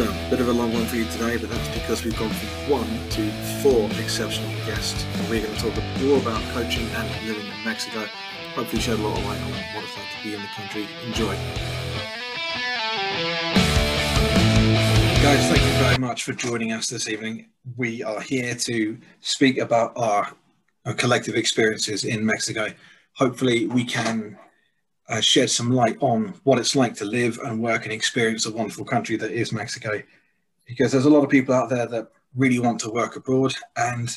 Welcome. Bit of a long one for you today, but that's because we've gone from one to four exceptional guests. And we're going to talk more about coaching and living in Mexico. Hopefully, shed a lot of light on what it's like to be in the country. Enjoy. Guys, thank you very much for joining us this evening. We are here to speak about our, our collective experiences in Mexico. Hopefully, we can uh, shed some light on what it's like to live and work and experience a wonderful country that is Mexico. Because there's a lot of people out there that really want to work abroad, and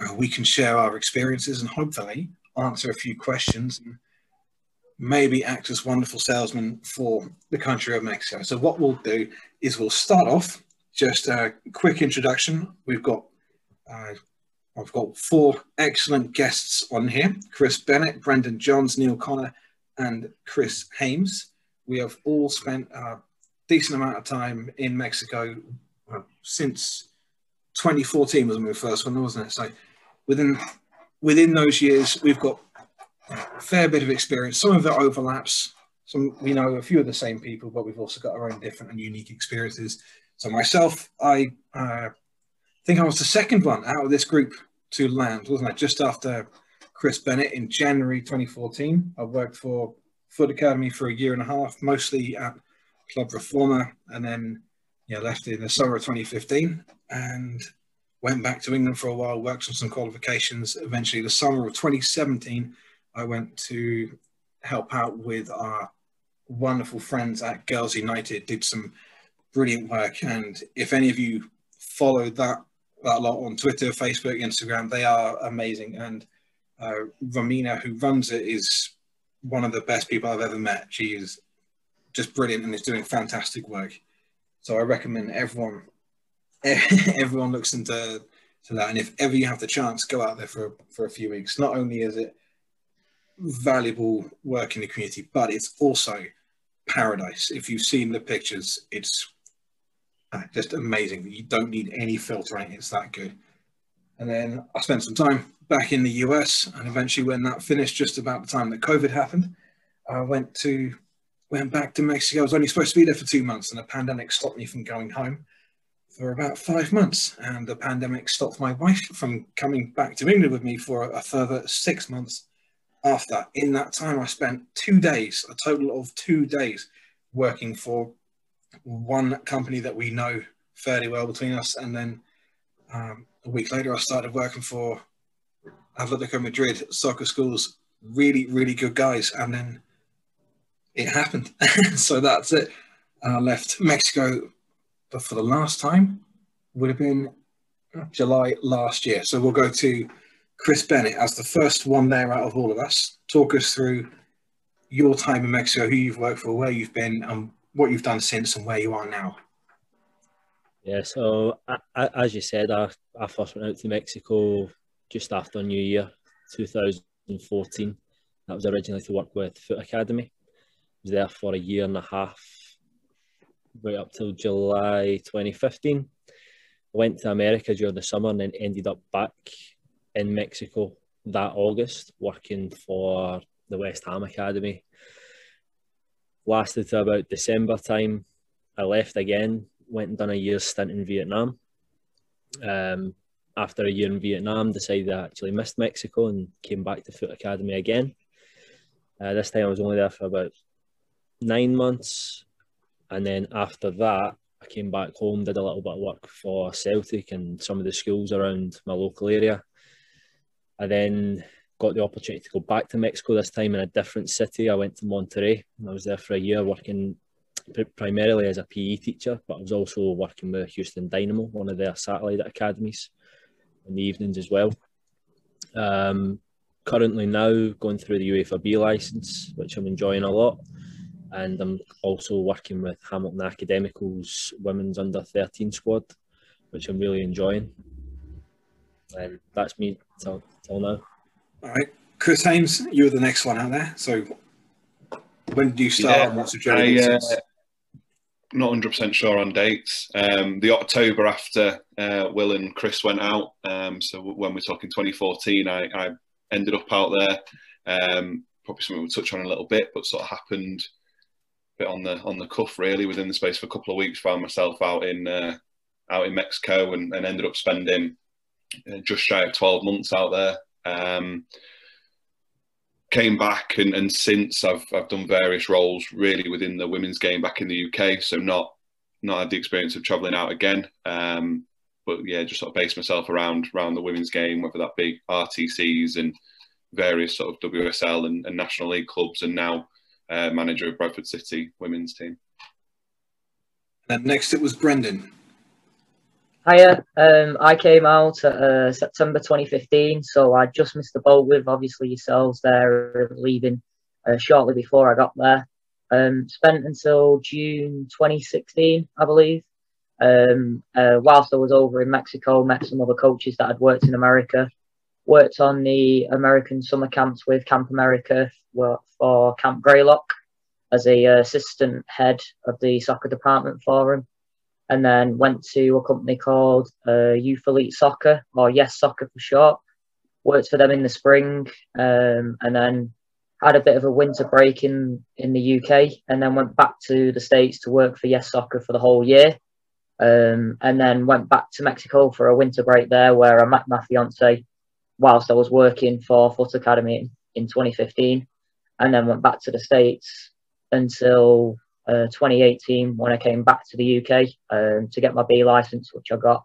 uh, we can share our experiences and hopefully answer a few questions and maybe act as wonderful salesmen for the country of Mexico. So, what we'll do is we'll start off just a quick introduction. We've got uh, I've got four excellent guests on here Chris Bennett, Brendan Johns, Neil Connor, and Chris Hames. We have all spent a decent amount of time in Mexico well, since 2014 was we first went, wasn't it? So within within those years, we've got a fair bit of experience. Some of it overlaps. Some we know a few of the same people, but we've also got our own different and unique experiences. So myself, I uh, think I was the second one out of this group to land, wasn't I? Just after Chris Bennett in January 2014. I worked for Foot Academy for a year and a half, mostly at Club Reforma, and then yeah, left in the summer of 2015 and went back to England for a while, worked on some qualifications. Eventually, the summer of 2017, I went to help out with our wonderful friends at Girls United, did some brilliant work. And if any of you followed that that lot on Twitter, Facebook, Instagram, they are amazing. And uh, Romina, who runs it, is one of the best people I've ever met. She is just brilliant and is doing fantastic work. So I recommend everyone everyone looks into to that. And if ever you have the chance, go out there for for a few weeks. Not only is it valuable work in the community, but it's also paradise. If you've seen the pictures, it's uh, just amazing. You don't need any filtering; it's that good. And then I spent some time back in the US, and eventually, when that finished, just about the time that COVID happened, I went to went back to Mexico. I was only supposed to be there for two months, and the pandemic stopped me from going home for about five months. And the pandemic stopped my wife from coming back to England with me for a, further six months after. In that time, I spent two days, a total of two days, working for one company that we know fairly well between us, and then um, a week later, I started working for Atletico Madrid soccer schools. Really, really good guys. And then it happened. so that's it. I left Mexico but for the last time. Would have been July last year. So we'll go to Chris Bennett as the first one there out of all of us. Talk us through your time in Mexico, who you've worked for, where you've been, and what you've done since, and where you are now. Yeah, so I, I, as you said, I, I first went out to Mexico just after New Year 2014. That was originally to work with Foot Academy. I was there for a year and a half, right up till July 2015. I went to America during the summer and then ended up back in Mexico that August working for the West Ham Academy. Lasted to about December time. I left again went and done a year's stint in Vietnam. Um, after a year in Vietnam, decided I actually missed Mexico and came back to Foot Academy again. Uh, this time I was only there for about nine months. And then after that, I came back home, did a little bit of work for Celtic and some of the schools around my local area. I then got the opportunity to go back to Mexico this time in a different city. I went to Monterrey and I was there for a year working primarily as a PE teacher, but I was also working with Houston Dynamo, one of their satellite academies, in the evenings as well. Um, currently now going through the UEFA B license, which I'm enjoying a lot, and I'm also working with Hamilton Academical's women's under 13 squad, which I'm really enjoying. And that's me till, till now. All right, Chris Hames, you're the next one out there. So when did you start? Yeah, what's the journey? I, uh, not 100% sure on dates. Um, the October after uh, Will and Chris went out, um, so when we're talking 2014, I, I ended up out there. Um, probably something we'll touch on a little bit, but sort of happened bit on the on the cuff really. Within the space of a couple of weeks, found myself out in uh, out in Mexico and, and ended up spending uh, just shy of twelve months out there. Um, came back and, and since I've I've done various roles really within the women's game back in the UK. So not not had the experience of travelling out again. Um, but yeah, just sort of base myself around around the women's game, whether that be RTCs and various sort of WSL and, and National League clubs, and now uh, manager of Bradford City women's team. And next, it was Brendan. Hiya. Um, I came out uh, September 2015, so I just missed the boat with obviously yourselves there leaving uh, shortly before I got there. Um, spent until June 2016, I believe. Um, uh, whilst I was over in Mexico, met some other coaches that had worked in America. Worked on the American summer camps with Camp America for, Camp Greylock as a assistant head of the soccer department for them, and then went to a company called uh, Youth Elite Soccer or Yes Soccer for short. Worked for them in the spring, um, and then had a bit of a winter break in in the UK, and then went back to the states to work for Yes Soccer for the whole year um, and then went back to Mexico for a winter break there, where I met my fiance whilst I was working for Foot Academy in 2015, and then went back to the States until uh, 2018 when I came back to the UK um, to get my B license, which I got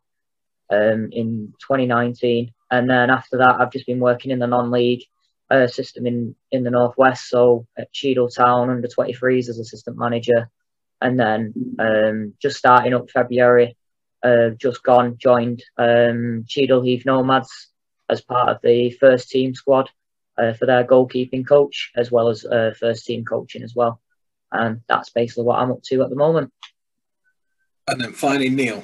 um, in 2019. And then after that, I've just been working in the non-league uh, system in in the northwest, so at Cheadle Town under 23s as assistant manager, and then um, just starting up February, uh, just gone, joined um, Cheadle Heath Nomads as part of the first team squad uh, for their goalkeeping coach, as well as uh, first team coaching as well. And that's basically what I'm up to at the moment. And then finally, Neil.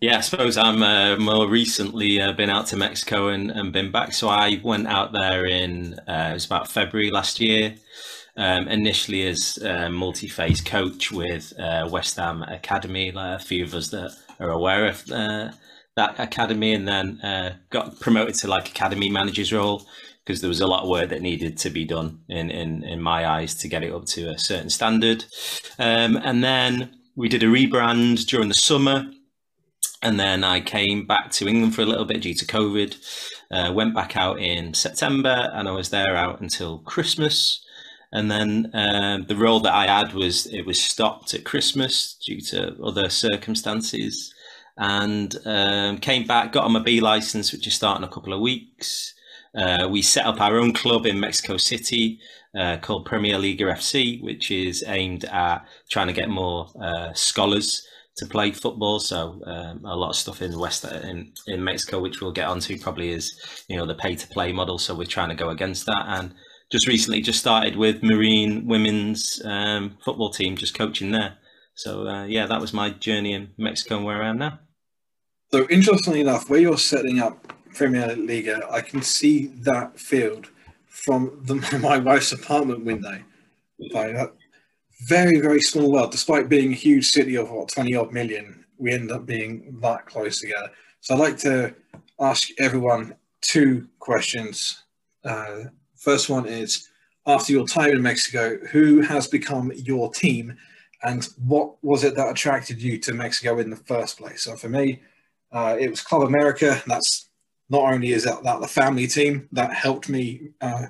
Yeah, I suppose I'm uh, more recently uh, been out to Mexico and, and been back. So I went out there in uh, it was about February last year um, initially as a multi-phase coach with uh, West Ham Academy, like a few of us that are aware of uh, that academy, and then uh, got promoted to like academy manager's role because there was a lot of work that needed to be done in, in, in my eyes to get it up to a certain standard. Um, and then we did a rebrand during the summer. And then I came back to England for a little bit due to COVID. Uh, went back out in September and I was there out until Christmas. And then uh, the role that I had was it was stopped at Christmas due to other circumstances, and um, came back, got on my B license, which is starting a couple of weeks. Uh, we set up our own club in Mexico City uh, called Premier Liga FC, which is aimed at trying to get more uh, scholars to play football. So um, a lot of stuff in West in, in Mexico, which we'll get onto, probably is you know the pay to play model. So we're trying to go against that and just recently just started with Marine women's um, football team, just coaching there. So uh, yeah, that was my journey in Mexico and where I am now. So interestingly enough, where you're setting up Premier Liga, I can see that field from the, my wife's apartment window. Very very small world, despite being a huge city of what twenty odd million, we end up being that close together. So I'd like to ask everyone two questions. Uh, First one is after your time in Mexico, who has become your team and what was it that attracted you to Mexico in the first place? So for me, uh, it was Club America. That's not only is that, that the family team that helped me uh,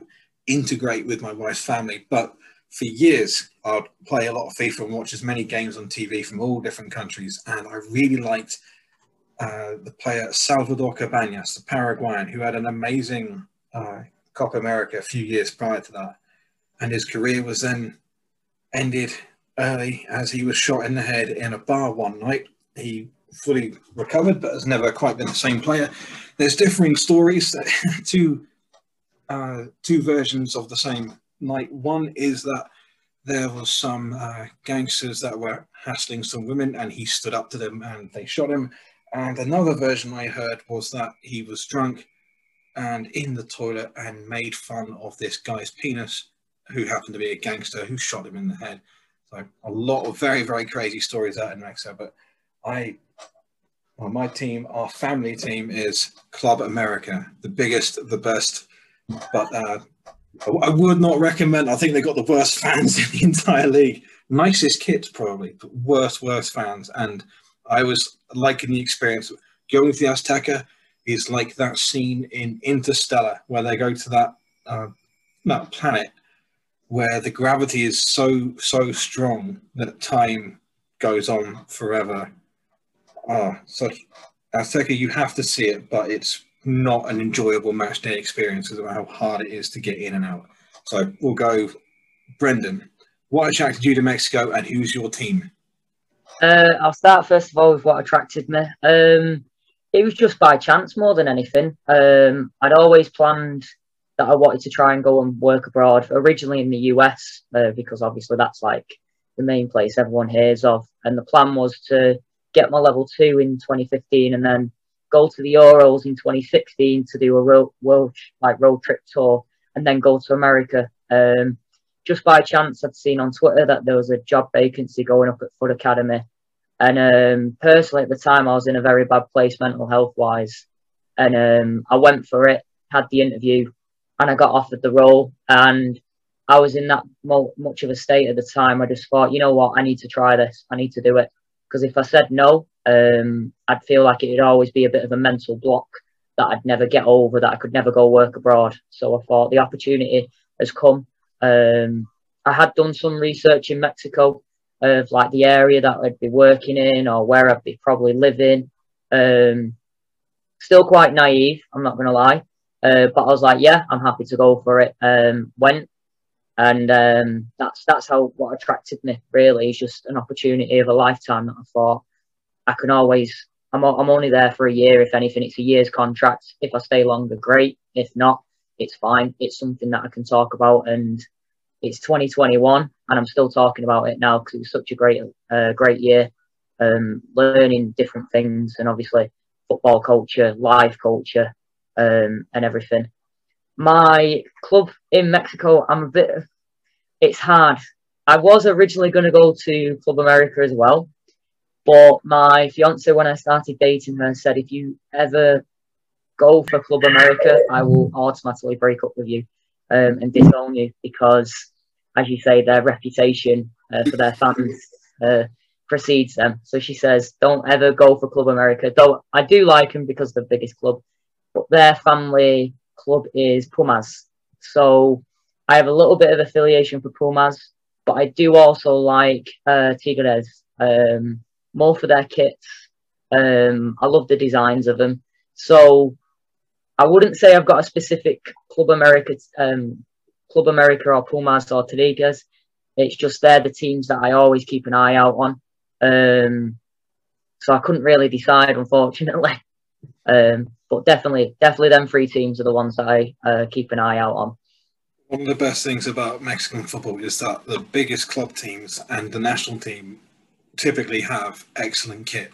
integrate with my wife's family, but for years I'd play a lot of FIFA and watch as many games on TV from all different countries, and I really liked uh, the player Salvador Cabanas, the Paraguayan, who had an amazing uh, Copa America a few years prior to that. And his career was then ended early as he was shot in the head in a bar one night. He fully recovered, but has never quite been the same player. There's differing stories, two, uh, two versions of the same night. One is that there was some uh, gangsters that were hassling some women and he stood up to them and they shot him. And another version I heard was that he was drunk and in the toilet and made fun of this guy's penis, who happened to be a gangster who shot him in the head. So a lot of very, very crazy stories out in Mexico. But I, well, my team, our family team is Club America, the biggest, the best. But uh, I would not recommend. I think they got the worst fans in the entire league. Nicest kits, probably, but worst, worst fans. And I was liking the experience. Going to the Azteca is like that scene in Interstellar where they go to that uh, that planet where the gravity is so so strong that time goes on forever. Ah, so Azteca, you have to see it, but it's not an enjoyable match day experience because of how hard it is to get in and out. So we'll go, Brendan. What attracted you to Mexico, and who's your team? Uh, I'll start first of all with what attracted me. Um, it was just by chance more than anything. Um, I'd always planned that I wanted to try and go and work abroad, originally in the US, uh, because obviously that's like the main place everyone hears of. And the plan was to get my level two in 2015 and then go to the Euros in 2016 to do a road, world like road trip tour and then go to America. Um, just by chance, I'd seen on Twitter that there was a job vacancy going up at Foot Academy. And um, personally, at the time, I was in a very bad place mental health wise. And um, I went for it, had the interview, and I got offered the role. And I was in that much of a state at the time. I just thought, you know what, I need to try this. I need to do it. Because if I said no, um, I'd feel like it'd always be a bit of a mental block that I'd never get over, that I could never go work abroad. So I thought the opportunity has come. Um, I had done some research in Mexico of like the area that I'd be working in or where I'd be probably living. Um, still quite naive, I'm not going to lie. Uh, but I was like, yeah, I'm happy to go for it. Um, went, and um, that's that's how what attracted me. Really, is just an opportunity of a lifetime that I thought I can always. I'm I'm only there for a year. If anything, it's a year's contract. If I stay longer, great. If not, it's fine. It's something that I can talk about, and it's 2021, and I'm still talking about it now because it was such a great uh, great year. Um, learning different things, and obviously football culture, life culture, um, and everything. My club in Mexico, I'm a bit. It's hard. I was originally going to go to Club America as well, but my fiance, when I started dating her, said if you ever go for Club America, I will automatically break up with you um, and disown you because, as you say, their reputation uh, for their fans uh, precedes them. So she says, don't ever go for Club America. Though I do like them because they're the biggest club, but their family club is Pumas. So I have a little bit of affiliation for Pumas, but I do also like uh, Tigres um, more for their kits. Um, I love the designs of them. So I wouldn't say I've got a specific Club America, um, Club America or Pumas or Tigres. It's just they're the teams that I always keep an eye out on. Um, so I couldn't really decide, unfortunately. Um, but definitely, definitely, them three teams are the ones that I uh, keep an eye out on. One of the best things about Mexican football is that the biggest club teams and the national team typically have excellent kit.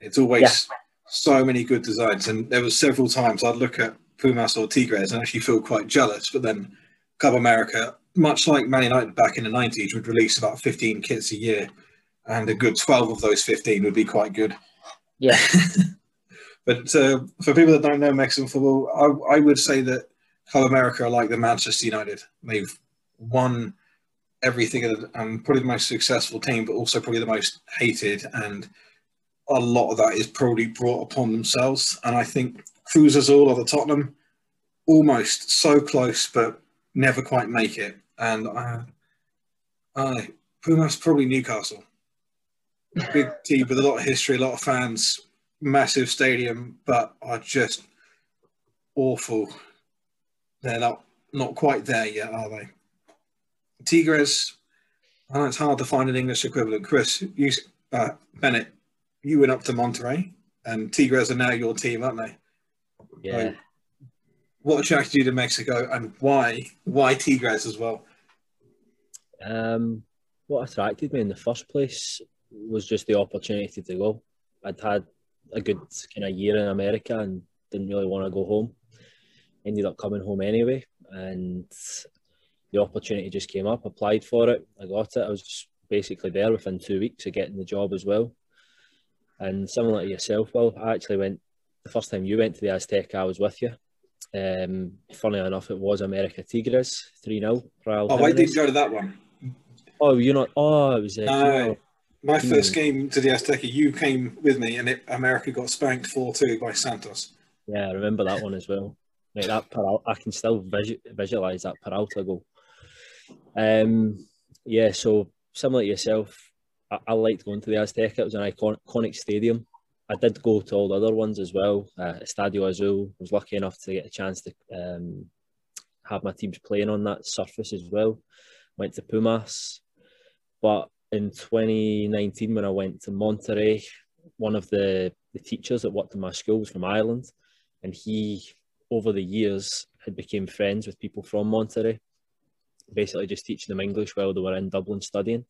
It's always yeah. so many good designs, and there were several times I'd look at Pumas or Tigres and actually feel quite jealous. But then Club America, much like Man United back in the '90s, would release about 15 kits a year, and a good 12 of those 15 would be quite good. Yeah. But uh, for people that don't know Mexican football, I, I, would say that Club America are like the Manchester United. They've won everything and probably the most successful team, but also probably the most hated. And a lot of that is probably brought upon themselves. And I think Cruz Azul or the Tottenham, almost so close, but never quite make it. And uh, uh, Pumas probably Newcastle. Big team with a lot of history, a lot of fans, massive stadium, but are just awful. They're not not quite there yet, are they? Tigres. Oh, it's hard to find an English equivalent. Chris, you, uh, Bennett, you went up to Monterrey, and Tigres are now your team, aren't they? Yeah. what attracted you to Mexico, and why? Why Tigres as well? Um, what attracted me in the first place was just the opportunity to go. I'd had a good kind of year in America and didn't really want to go home. Ended up coming home anyway, and the opportunity just came up. Applied for it, I got it. I was basically there within two weeks of getting the job as well. And similar to yourself, well, I actually went the first time you went to the Azteca. I was with you, Um, funny enough, it was America Tigres 3 0. Oh, I didn't go to that one. Oh, you're not. Oh, it was. Uh, no, my first game to the Azteca, you came with me, and it, America got spanked 4 2 by Santos. Yeah, I remember that one as well. Like that, I can still visu- visualize that Peralta goal. Um, yeah, so similar to yourself, I, I liked going to the Azteca. It was an iconic stadium. I did go to all the other ones as well. Uh, Estadio Azul I was lucky enough to get a chance to um, have my teams playing on that surface as well. Went to Pumas, but in 2019 when I went to Monterrey, one of the, the teachers that worked in my school was from Ireland, and he over the years had became friends with people from Monterrey, basically just teaching them English while they were in Dublin studying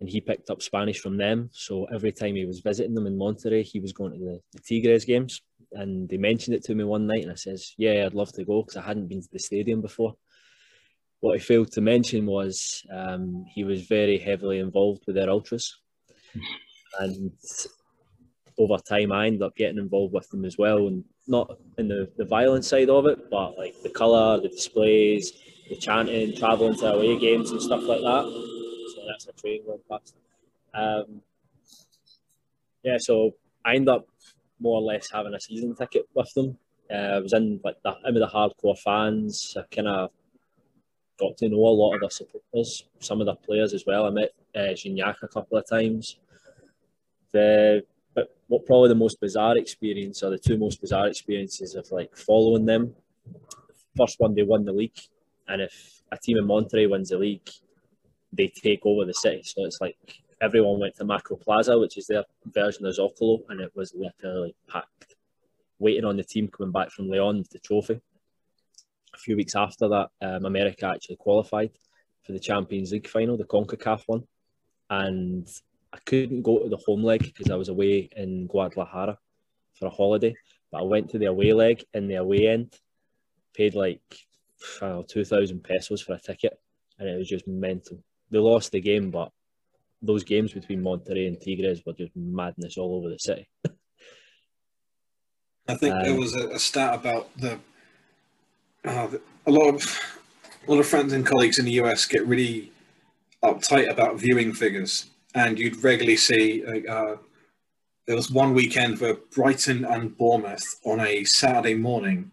and he picked up Spanish from them. So every time he was visiting them in Monterrey, he was going to the, the Tigres games. And they mentioned it to me one night, and I says, "Yeah, I'd love to go because I hadn't been to the stadium before." What he failed to mention was um, he was very heavily involved with their ultras, and over time, I ended up getting involved with them as well, and not in the, the violent side of it, but like the colour, the displays, the chanting, travelling to away games and stuff like that So that's a train going past. Um, yeah, so I ended up more or less having a season ticket with them. Uh, I was in like the in with the hardcore fans. I kind of got to know a lot of the supporters, some of the players as well. I met uh, Gignac a couple of times. The but what probably the most bizarre experience, or the two most bizarre experiences of like following them. First one, they won the league, and if a team in Monterrey wins the league, they take over the city. So it's like everyone went to Macro Plaza, which is their version of Zocalo, and it was literally packed, waiting on the team coming back from Leon with the trophy. A few weeks after that, um, America actually qualified for the Champions League final, the CONCACAF one, and I couldn't go to the home leg because I was away in Guadalajara for a holiday. But I went to the away leg in the away end, paid like I don't know, two thousand pesos for a ticket, and it was just mental they lost the game, but those games between Monterrey and Tigres were just madness all over the city. I think um, there was a, a, stat about the, uh, a lot of a lot of friends and colleagues in the US get really uptight about viewing figures, and you'd regularly see. Uh, there was one weekend where Brighton and Bournemouth on a Saturday morning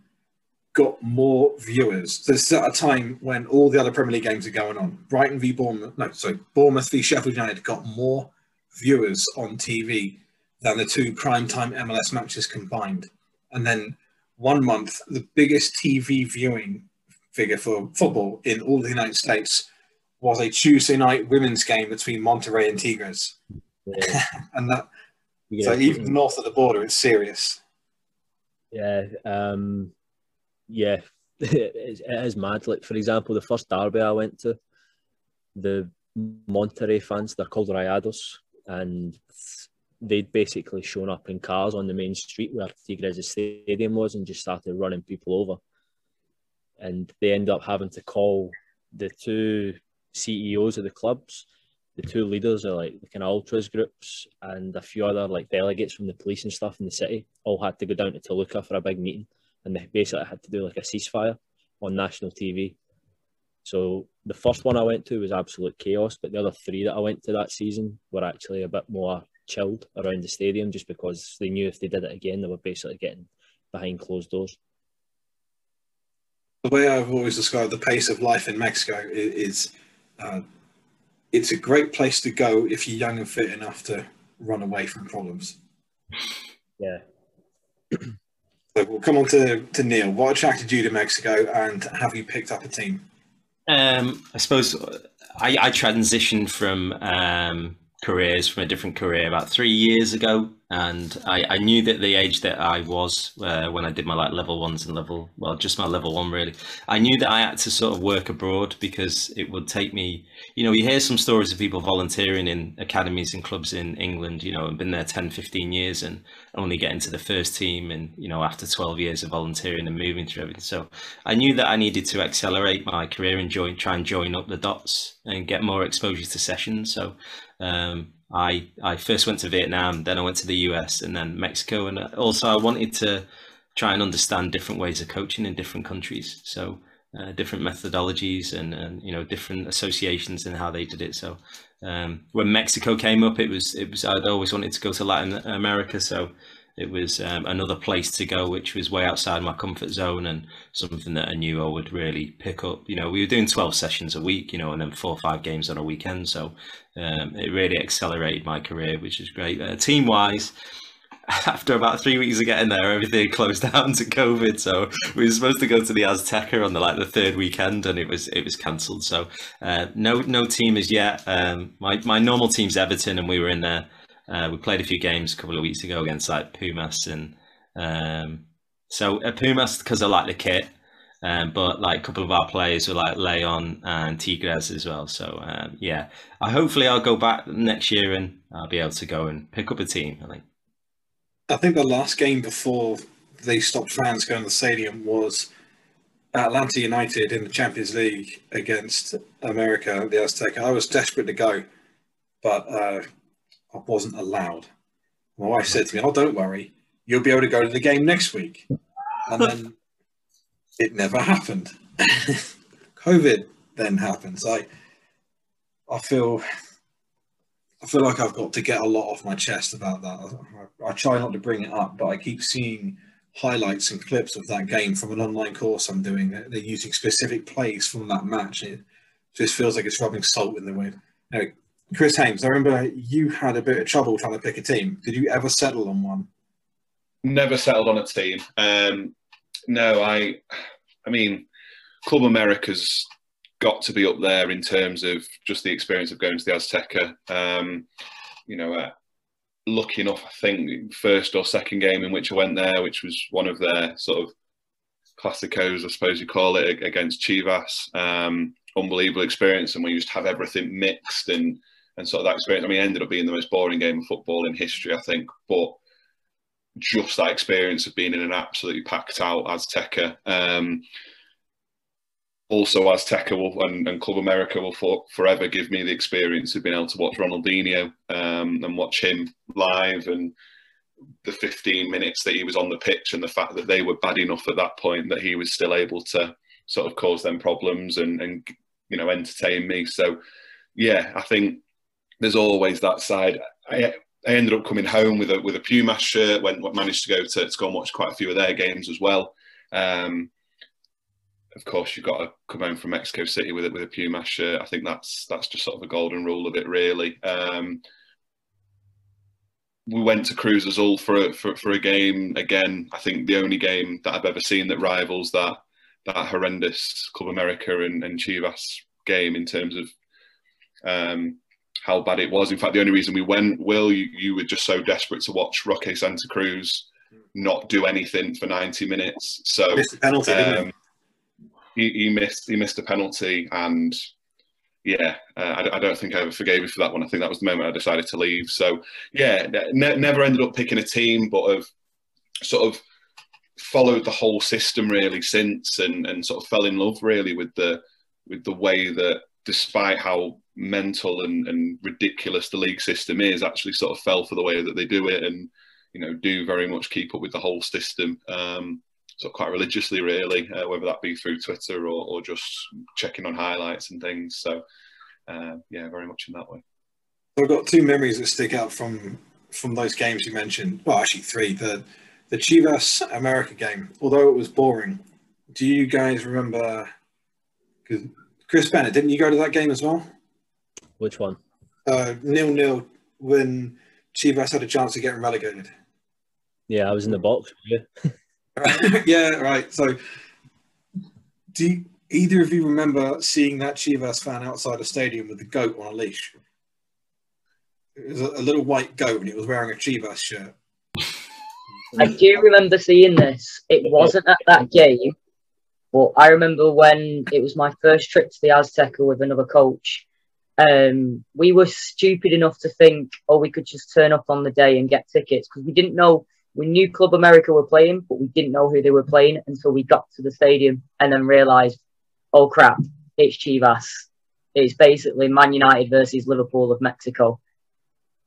got more viewers. This is at a time when all the other Premier League games are going on. Brighton v Bournemouth, no, sorry, Bournemouth v Sheffield United got more viewers on TV than the two primetime MLS matches combined. And then one month, the biggest TV viewing figure for football in all the United States was a Tuesday night women's game between Monterrey and Tigres. Yeah. and that, yeah. so even north of the border, it's serious. Yeah. Um, yeah, it is mad. Like for example, the first derby I went to, the Monterrey fans, they're called Rayados, and they'd basically shown up in cars on the main street where Tigres' stadium was and just started running people over. And they end up having to call the two CEOs of the clubs, the two leaders of like the kind of ultras groups, and a few other like delegates from the police and stuff in the city all had to go down to Toluca for a big meeting and they basically had to do like a ceasefire on national TV. So the first one I went to was absolute chaos, but the other three that I went to that season were actually a bit more chilled around the stadium just because they knew if they did it again, they were basically getting behind closed doors. The way I've always described the pace of life in Mexico is, uh, it's a great place to go if you're young and fit enough to run away from problems. Yeah. So we'll come on to, to Neil. What attracted you to Mexico and have you picked up a team? Um, I suppose I, I transitioned from um, careers from a different career about three years ago, and I, I knew that the age that I was uh, when I did my like level ones and level well, just my level one really. I knew that I had to sort of work abroad because it would take me. You know, you hear some stories of people volunteering in academies and clubs in England. You know, and been there 10, 15 years and only getting to the first team, and you know, after twelve years of volunteering and moving through everything. So I knew that I needed to accelerate my career and join, try and join up the dots and get more exposure to sessions. So um, I I first went to Vietnam, then I went to the US, and then Mexico, and also I wanted to try and understand different ways of coaching in different countries. So uh, different methodologies and, and you know different associations and how they did it. So um, when Mexico came up, it was it was I'd always wanted to go to Latin America, so it was um, another place to go, which was way outside my comfort zone and something that I knew I would really pick up. You know, we were doing twelve sessions a week, you know, and then four or five games on a weekend, so um, it really accelerated my career, which is great. Uh, team wise after about three weeks of getting there, everything closed down to COVID. So we were supposed to go to the Azteca on the like the third weekend, and it was it was cancelled. So uh, no no team as yet. Um, my my normal team's Everton, and we were in there. Uh, we played a few games a couple of weeks ago against like Pumas, and um, so uh, Pumas because I like the kit. Um, but like a couple of our players were like Leon and Tigres as well. So um, yeah, I hopefully I'll go back next year and I'll be able to go and pick up a team. I think. I think the last game before they stopped fans going to the stadium was Atlanta United in the Champions League against America, the Azteca. I was desperate to go, but uh, I wasn't allowed. My wife said to me, "Oh, don't worry, you'll be able to go to the game next week," and then it never happened. COVID then happens. I I feel I feel like I've got to get a lot off my chest about that. I, I, try not to bring it up, but I keep seeing highlights and clips of that game from an online course I'm doing. They're, they're using specific plays from that match. It just feels like it's rubbing salt in the wound. Anyway, Chris Hames, I remember you had a bit of trouble trying to pick a team. Did you ever settle on one? Never settled on a team. Um, no, I. I mean, Club America's got to be up there in terms of just the experience of going to the Azteca. Um, you know, uh, lucky enough, I think first or second game in which I went there, which was one of their sort of classicos, I suppose you call it, against Chivas. Um, unbelievable experience, and we to have everything mixed and and of that experience. I mean, ended up being the most boring game of football in history, I think, but just that experience of being in an absolutely packed out Azteca. Um, also Azteca will, and, and, Club America will for, forever give me the experience of being able to watch Ronaldinho um, and watch him live and the 15 minutes that he was on the pitch and the fact that they were bad enough at that point that he was still able to sort of cause them problems and, and you know entertain me. So yeah, I think there's always that side. I, I ended up coming home with a with a Pumas shirt. When managed to go to, to go and watch quite a few of their games as well. Um, of course, you've got to come home from Mexico City with it with a Puma shirt. I think that's that's just sort of a golden rule of it, really. Um, we went to Cruz Azul for a, for, for a game again. I think the only game that I've ever seen that rivals that that horrendous Club America and, and Chivas game in terms of um, how bad it was. In fact, the only reason we went, Will, you, you were just so desperate to watch Roque Santa Cruz not do anything for 90 minutes. So missed penalty, um, he, he, missed he missed a penalty, and yeah, uh, I, I, don't think I ever forgave him for that one. I think that was the moment I decided to leave. So yeah, ne- never ended up picking a team, but have sort of followed the whole system really since, and and sort of fell in love really with the with the way that despite how mental and, and ridiculous the league system is, actually sort of fell for the way that they do it, and you know do very much keep up with the whole system. Um, sort of quite religiously, really, uh, whether that be through Twitter or, or just checking on highlights and things. So, uh, yeah, very much in that way. I've got two memories that stick out from from those games you mentioned. Well, actually, three. The the Chivas America game, although it was boring. Do you guys remember? Because Chris Bennett, didn't you go to that game as well? Which one? Uh, nil nil when Chivas had a chance of getting relegated. Yeah, I was in the box. Yeah. yeah, right. So, do you, either of you remember seeing that Chivas fan outside a stadium with the goat on a leash? It was a, a little white goat and he was wearing a Chivas shirt. I do remember seeing this. It wasn't at that game, but I remember when it was my first trip to the Azteca with another coach. Um, we were stupid enough to think, oh, we could just turn up on the day and get tickets because we didn't know we knew Club America were playing, but we didn't know who they were playing until we got to the stadium and then realised, oh crap, it's Chivas. It's basically Man United versus Liverpool of Mexico.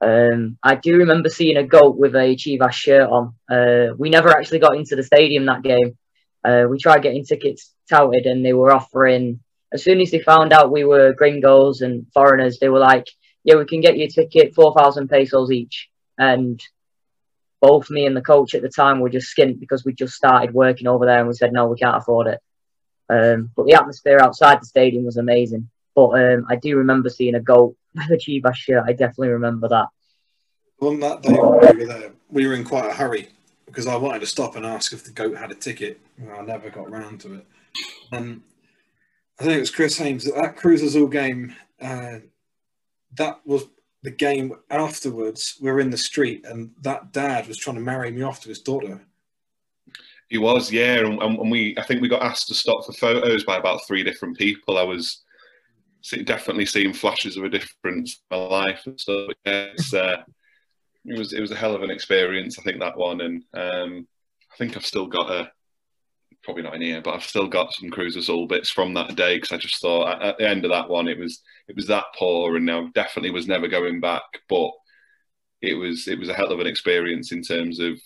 Um, I do remember seeing a goat with a Chivas shirt on. Uh, we never actually got into the stadium that game. Uh, we tried getting tickets touted, and they were offering. As soon as they found out we were gringos and foreigners, they were like, "Yeah, we can get you a ticket, four thousand pesos each." And both me and the coach at the time were just skint because we just started working over there, and we said, "No, we can't afford it." Um, but the atmosphere outside the stadium was amazing. But um, I do remember seeing a goat with a Chivas shirt. I definitely remember that. On that day we were there, we were in quite a hurry because I wanted to stop and ask if the goat had a ticket. I never got round to it. And I think it was Chris Hames that that Cruz Azul game. Uh, that was the game afterwards. We were in the street, and that dad was trying to marry me off to his daughter. He was, yeah, and, and we I think we got asked to stop for photos by about three different people. I was definitely seeing flashes of a difference in my life and stuff. Yeah, uh, it was it was a hell of an experience. I think that one, and um, I think I've still got a probably not in here, but I've still got some Cruz Azul bits from that day because I just thought at, the end of that one it was it was that poor, and now definitely was never going back. But it was it was a hell of an experience in terms of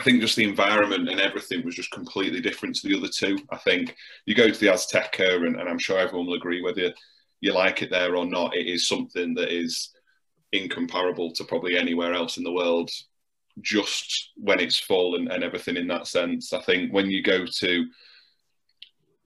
I think just the environment and everything was just completely different to the other two. I think you go to the Azteca, and, and I'm sure everyone will agree whether you like it there or not. It is something that is incomparable to probably anywhere else in the world. Just when it's full and, and everything in that sense, I think when you go to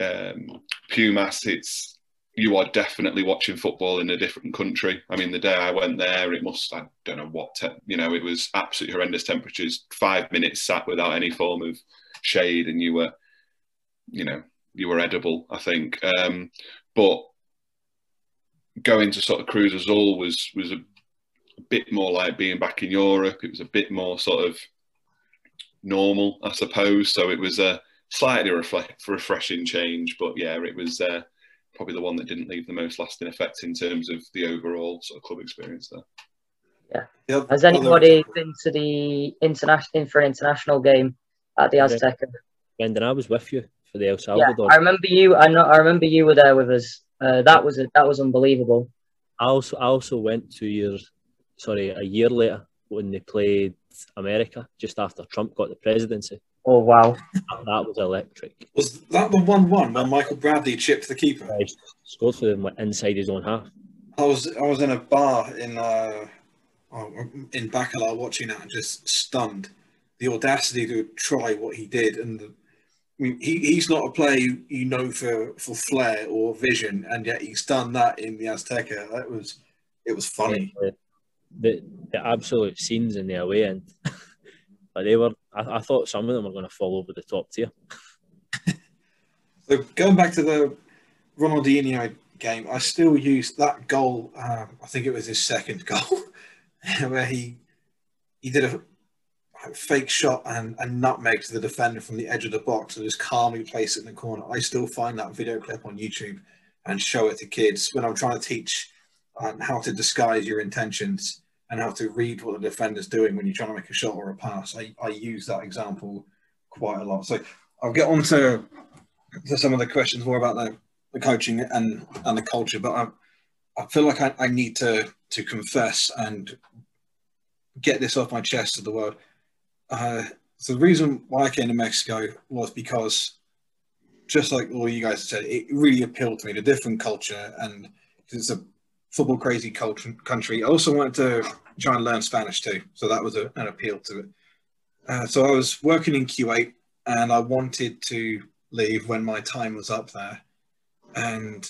um, Pumas, it's you are definitely watching football in a different country. I mean, the day I went there, it must, I don't know what, te- you know, it was absolutely horrendous temperatures, five minutes sat without any form of shade, and you were, you know, you were edible, I think. Um, but going to sort of Cruz Azul was, was a, a bit more like being back in Europe. It was a bit more sort of normal, I suppose. So it was a slightly refle- refreshing change, but yeah, it was. Uh, probably the one that didn't leave the most lasting effect in terms of the overall sort of club experience there. Yeah. Has anybody been to the international for an international game at the Azteca? Brendan, I was with you for the El Salvador. Yeah, I remember you. I know. I remember you were there with us. Uh, that was a, that was unbelievable. I also I also went two years, sorry, a year later when they played America just after Trump got the presidency. Oh wow, that was electric. Was that the one-one when Michael Bradley chipped the keeper? Yeah, scored for them inside his own half. I was I was in a bar in uh, oh, in Bacalar watching that and just stunned. The audacity to try what he did, and the, I mean, he, he's not a player you, you know for, for flair or vision, and yet he's done that in the Azteca. That was it was funny. Yeah, the, the absolute scenes in the away end. But they were, I, I thought some of them were going to fall over the top tier. so going back to the Ronaldinho game, I still use that goal. Um, I think it was his second goal, where he he did a fake shot and, and nutmeg to the defender from the edge of the box and just calmly place it in the corner. I still find that video clip on YouTube and show it to kids when I'm trying to teach um, how to disguise your intentions and how to read what the defender's doing when you're trying to make a shot or a pass. I, I use that example quite a lot. So I'll get on to, to some of the questions more about the, the coaching and, and the culture, but I, I feel like I, I need to, to confess and get this off my chest to the world. Uh, so the reason why I came to Mexico was because, just like all you guys said, it really appealed to me, the different culture, and it's a football crazy culture, country. I also wanted to try and learn Spanish too, so that was a, an appeal to it. Uh, so I was working in Kuwait, and I wanted to leave when my time was up there, and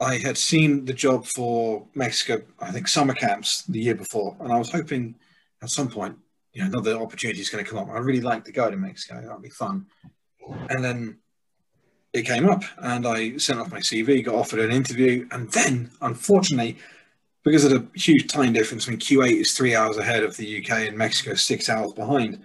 I had seen the job for Mexico, I think summer camps the year before, and I was hoping at some point, you know, another opportunity is going to come up. I really like to go to Mexico; that'd be fun. And then it came up and I sent off my CV, got offered an interview, and then unfortunately, because of the huge time difference when Kuwait is three hours ahead of the UK and Mexico six hours behind,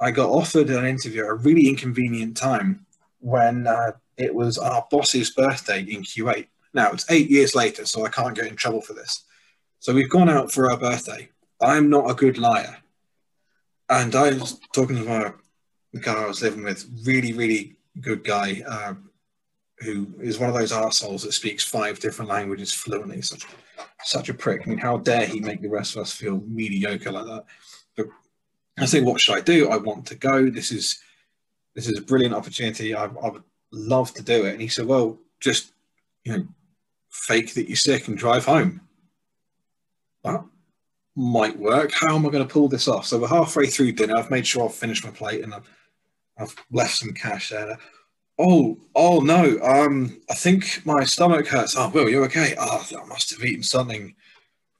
I got offered an interview at a really inconvenient time when uh, it was our boss's birthday in Kuwait. Now it's eight years later, so I can't get in trouble for this. So we've gone out for our birthday. I'm not a good liar. And I was talking to my, the guy I was living with, really, really good guy uh, who is one of those assholes that speaks five different languages fluently. So such a prick. I mean, how dare he make the rest of us feel mediocre like that? But I say, what should I do? I want to go. This is this is a brilliant opportunity. I, I would love to do it. And he said, well, just you know, fake that you're sick and drive home. That might work. How am I going to pull this off? So we're halfway through dinner. I've made sure I've finished my plate and I've, I've left some cash there. Oh, oh no. Um, I think my stomach hurts. Oh, Will, you okay? Oh, I must have eaten something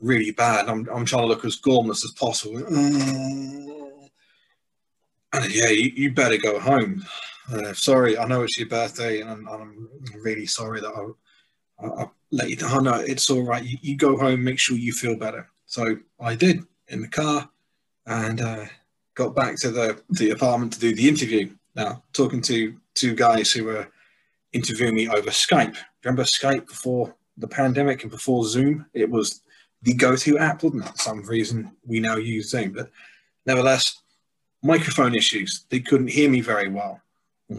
really bad. I'm, I'm trying to look as gormless as possible. And yeah, you, you better go home. Uh, sorry, I know it's your birthday, and I'm, I'm really sorry that I, I, I, let you down. Oh, no, it's all right. You, you, go home, make sure you feel better. So I did in the car, and uh, got back to the the apartment to do the interview. Now, talking to two guys who were interviewing me over Skype. Remember Skype before the pandemic and before Zoom? It was the go-to app, wasn't it? For some reason, we now use Zoom, but nevertheless, microphone issues. They couldn't hear me very well.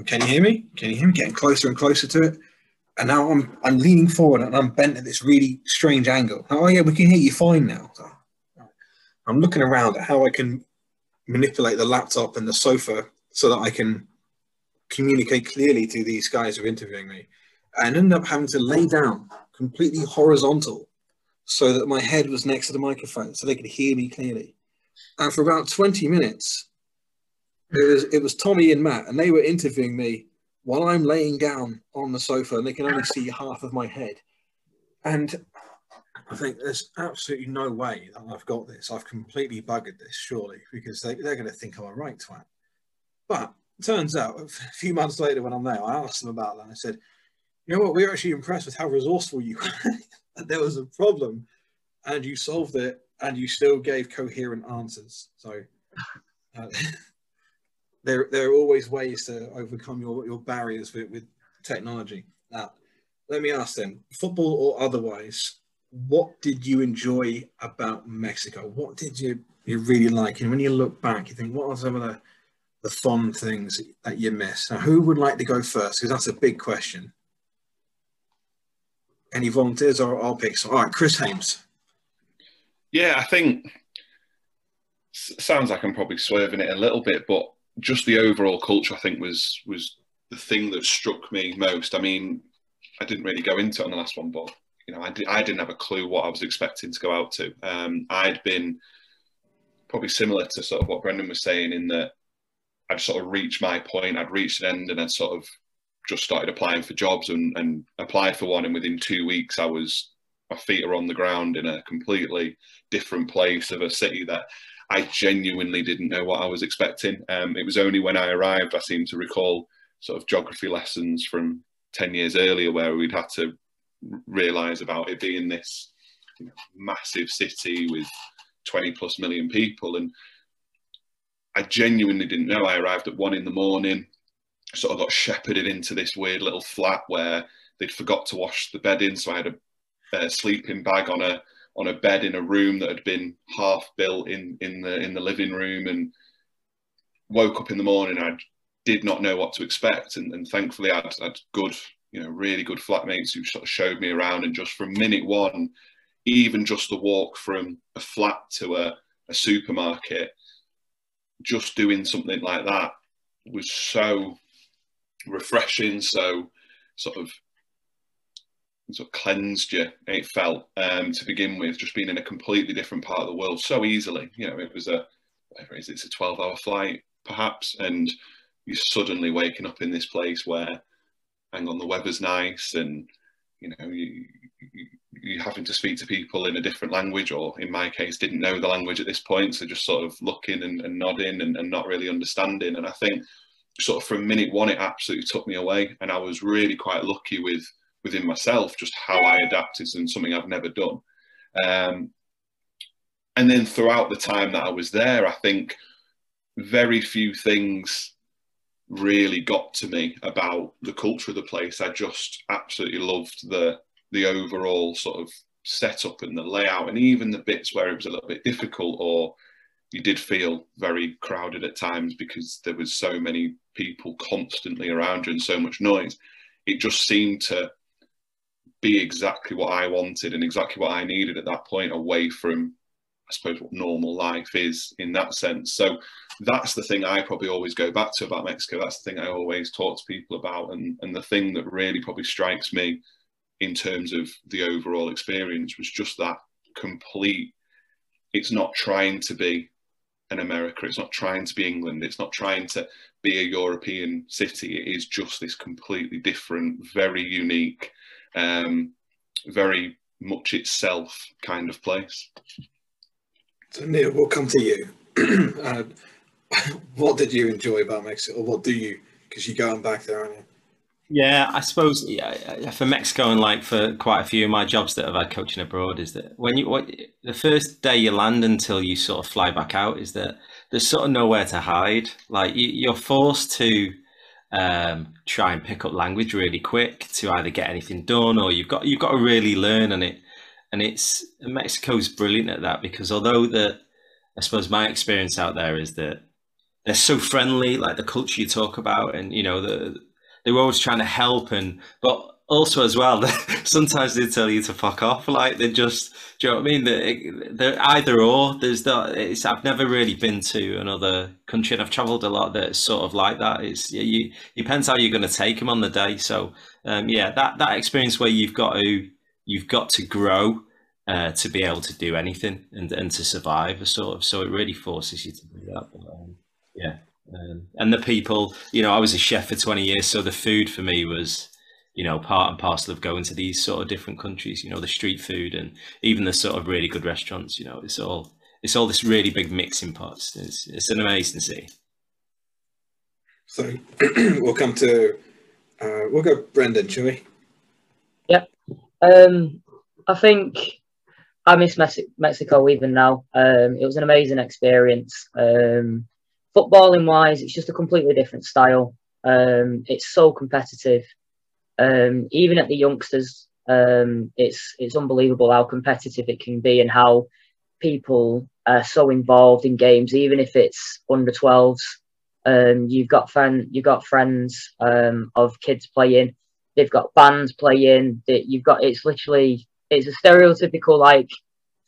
Can you hear me? Can you hear me? Getting closer and closer to it. And now I'm I'm leaning forward and I'm bent at this really strange angle. Oh yeah, we can hear you fine now. I'm looking around at how I can manipulate the laptop and the sofa so that I can communicate clearly to these guys who are interviewing me and ended up having to lay down completely horizontal so that my head was next to the microphone so they could hear me clearly. And for about 20 minutes, it was, it was Tommy and Matt, and they were interviewing me while I'm laying down on the sofa and they can only see half of my head. And I think there's absolutely no way that I've got this. I've completely buggered this, surely, because they, they're going to think I'm a right twat. But turns out, a few months later when I'm there, I asked them about that. I said, you know what, we were actually impressed with how resourceful you were. there was a problem and you solved it and you still gave coherent answers. So uh, there, there are always ways to overcome your, your barriers with, with technology. Now, let me ask them, football or otherwise, what did you enjoy about Mexico? What did you, you really like? And when you look back, you think, what are some of the the fun things that you miss. Now, who would like to go first? Because that's a big question. Any volunteers or I'll pick. All right, Chris Hames. Yeah, I think sounds like I'm probably swerving it a little bit, but just the overall culture, I think, was was the thing that struck me most. I mean, I didn't really go into it on the last one, but you know, I, did, I didn't have a clue what I was expecting to go out to. Um, I'd been probably similar to sort of what Brendan was saying in that I'd sort of reached my point, I'd reached an end, and I'd sort of just started applying for jobs and, and applied for one. And within two weeks, I was my feet are on the ground in a completely different place of a city that I genuinely didn't know what I was expecting. Um, it was only when I arrived I seem to recall sort of geography lessons from 10 years earlier where we'd had to realize about it being this massive city with 20 plus million people and I genuinely didn't know. I arrived at one in the morning, sort of got shepherded into this weird little flat where they'd forgot to wash the bed in, so I had a, a sleeping bag on a on a bed in a room that had been half built in in the in the living room, and woke up in the morning. I did not know what to expect, and, and thankfully I had, good, you know, really good flatmates who sort of showed me around. And just from minute one, even just the walk from a flat to a, a supermarket just doing something like that was so refreshing, so sort of sort of cleansed you. It felt um, to begin with, just being in a completely different part of the world so easily. You know, it was a whatever it is, it's a twelve-hour flight perhaps, and you're suddenly waking up in this place where, hang on, the weather's nice, and you know, you, you you having to speak to people in a different language, or in my case, didn't know the language at this point, so just sort of looking and, and nodding and, and, not really understanding. And I think sort of from minute one, it absolutely took me away, and I was really quite lucky with within myself just how I adapted and something I've never done. Um, and then throughout the time that I was there, I think very few things really got to me about the culture of the place. I just absolutely loved the the overall sort of setup and the layout, and even the bits where it was a little bit difficult or you did feel very crowded at times because there was so many people constantly around you and so much noise. It just seemed to be exactly what I wanted and exactly what I needed at that point, away from, I suppose, what normal life is in that sense. So that's the thing I probably always go back to about Mexico. That's the thing I always talk to people about, and and the thing that really probably strikes me in terms of the overall experience was just that complete. It's not trying to be an America. It's not trying to be England. It's not trying to be a European city. It is just this completely different, very unique, um, very much itself kind of place. So Neil, we'll come to you. uh, what did you enjoy about Mexico, or what do you? Because you're going back there, aren't you? Yeah, I suppose yeah, for Mexico and like for quite a few of my jobs that I've had coaching abroad is that when you what, the first day you land until you sort of fly back out is that there's sort of nowhere to hide. Like you, are forced to um, try and pick up language really quick to either get anything done or you've got you've got to really learn and it and it's Mexico's brilliant at that because although the I suppose my experience out there is that they're so friendly, like the culture you talk about, and you know the they were always trying to help and but also as well sometimes they tell you to fuck off like they're just do you know what I mean? They're, they're either or there's that it's I've never really been to another country and I've traveled a lot that's sort of like that. It's yeah, you depends how you're going to take them on the day. So um, yeah that that experience where you've got to you've got to grow uh, to be able to do anything and and to survive sort of so it really forces you to do that but, um, yeah um, and the people, you know, I was a chef for 20 years, so the food for me was, you know, part and parcel of going to these sort of different countries. You know, the street food and even the sort of really good restaurants. You know, it's all it's all this really big mixing pots. It's it's an amazing see. So we'll come to uh, we'll go Brendan, shall we? Yep. Um, I think I miss Mexico even now. Um, it was an amazing experience. Um, footballing wise, it's just a completely different style. Um, it's so competitive. Um, even at the youngsters, um, it's it's unbelievable how competitive it can be and how people are so involved in games, even if it's under 12s. Um, you've got friend, you've got friends um, of kids playing. They've got bands playing. That you've got. It's literally it's a stereotypical like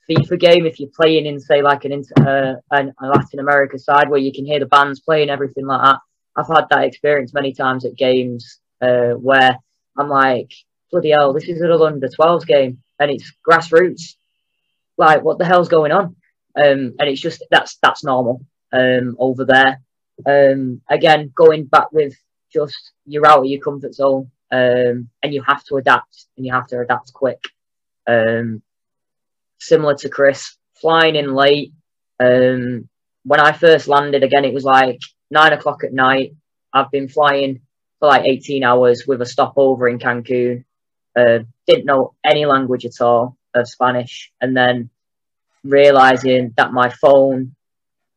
FIFA game if you're playing in say like an, uh, an a Latin America side where you can hear the bands playing everything like that. I've had that experience many times at games uh, where I'm like, bloody hell, this is an under 12s game and it's grassroots. Like, what the hell's going on? Um, and it's just that's that's normal um, over there. Um, again, going back with just you're out of your comfort zone um, and you have to adapt and you have to adapt quick. Um, similar to Chris, flying in late. Um, when I first landed, again, it was like nine o'clock at night. I've been flying for like 18 hours with a stopover in Cancun. Uh, didn't know any language at all of Spanish. And then realizing that my phone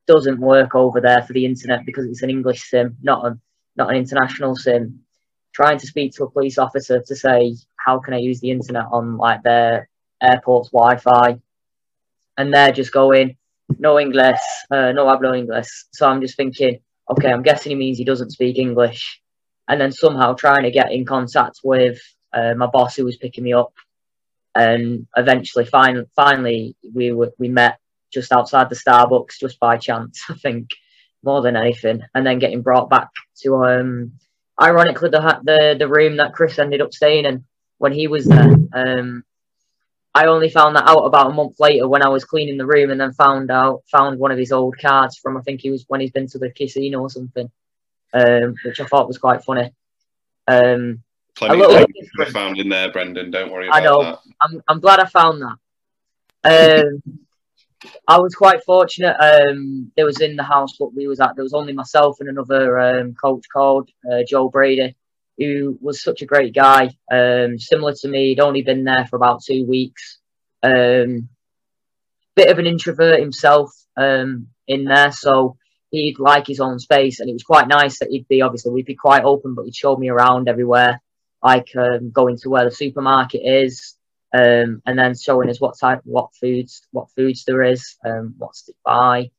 doesn't work over there for the internet because it's an English SIM, not a, not an international SIM. Trying to speak to a police officer to say, how can I use the internet on like their airport's Wi-Fi, and they're just going no English, uh, no hablo English. So I'm just thinking, okay, I'm guessing he means he doesn't speak English, and then somehow trying to get in contact with uh, my boss who was picking me up, and eventually, fin- finally, we were, we met just outside the Starbucks just by chance, I think, more than anything, and then getting brought back to um, ironically the the the room that Chris ended up staying in when he was there. Um, I only found that out about a month later when I was cleaning the room, and then found out found one of his old cards from I think he was when he's been to the casino or something, um, which I thought was quite funny. Um, Plenty of things found in there, Brendan. Don't worry about I know. That. I'm I'm glad I found that. Um, I was quite fortunate. Um, there was in the house what we was at. There was only myself and another um, coach called uh, Joe Brady who was such a great guy, um, similar to me. He'd only been there for about two weeks. Um, bit of an introvert himself um, in there, so he'd like his own space, and it was quite nice that he'd be obviously we'd be quite open, but he'd show me around everywhere, like um, going to where the supermarket is, um, and then showing us what type, what foods, what foods there is, um, what's to buy.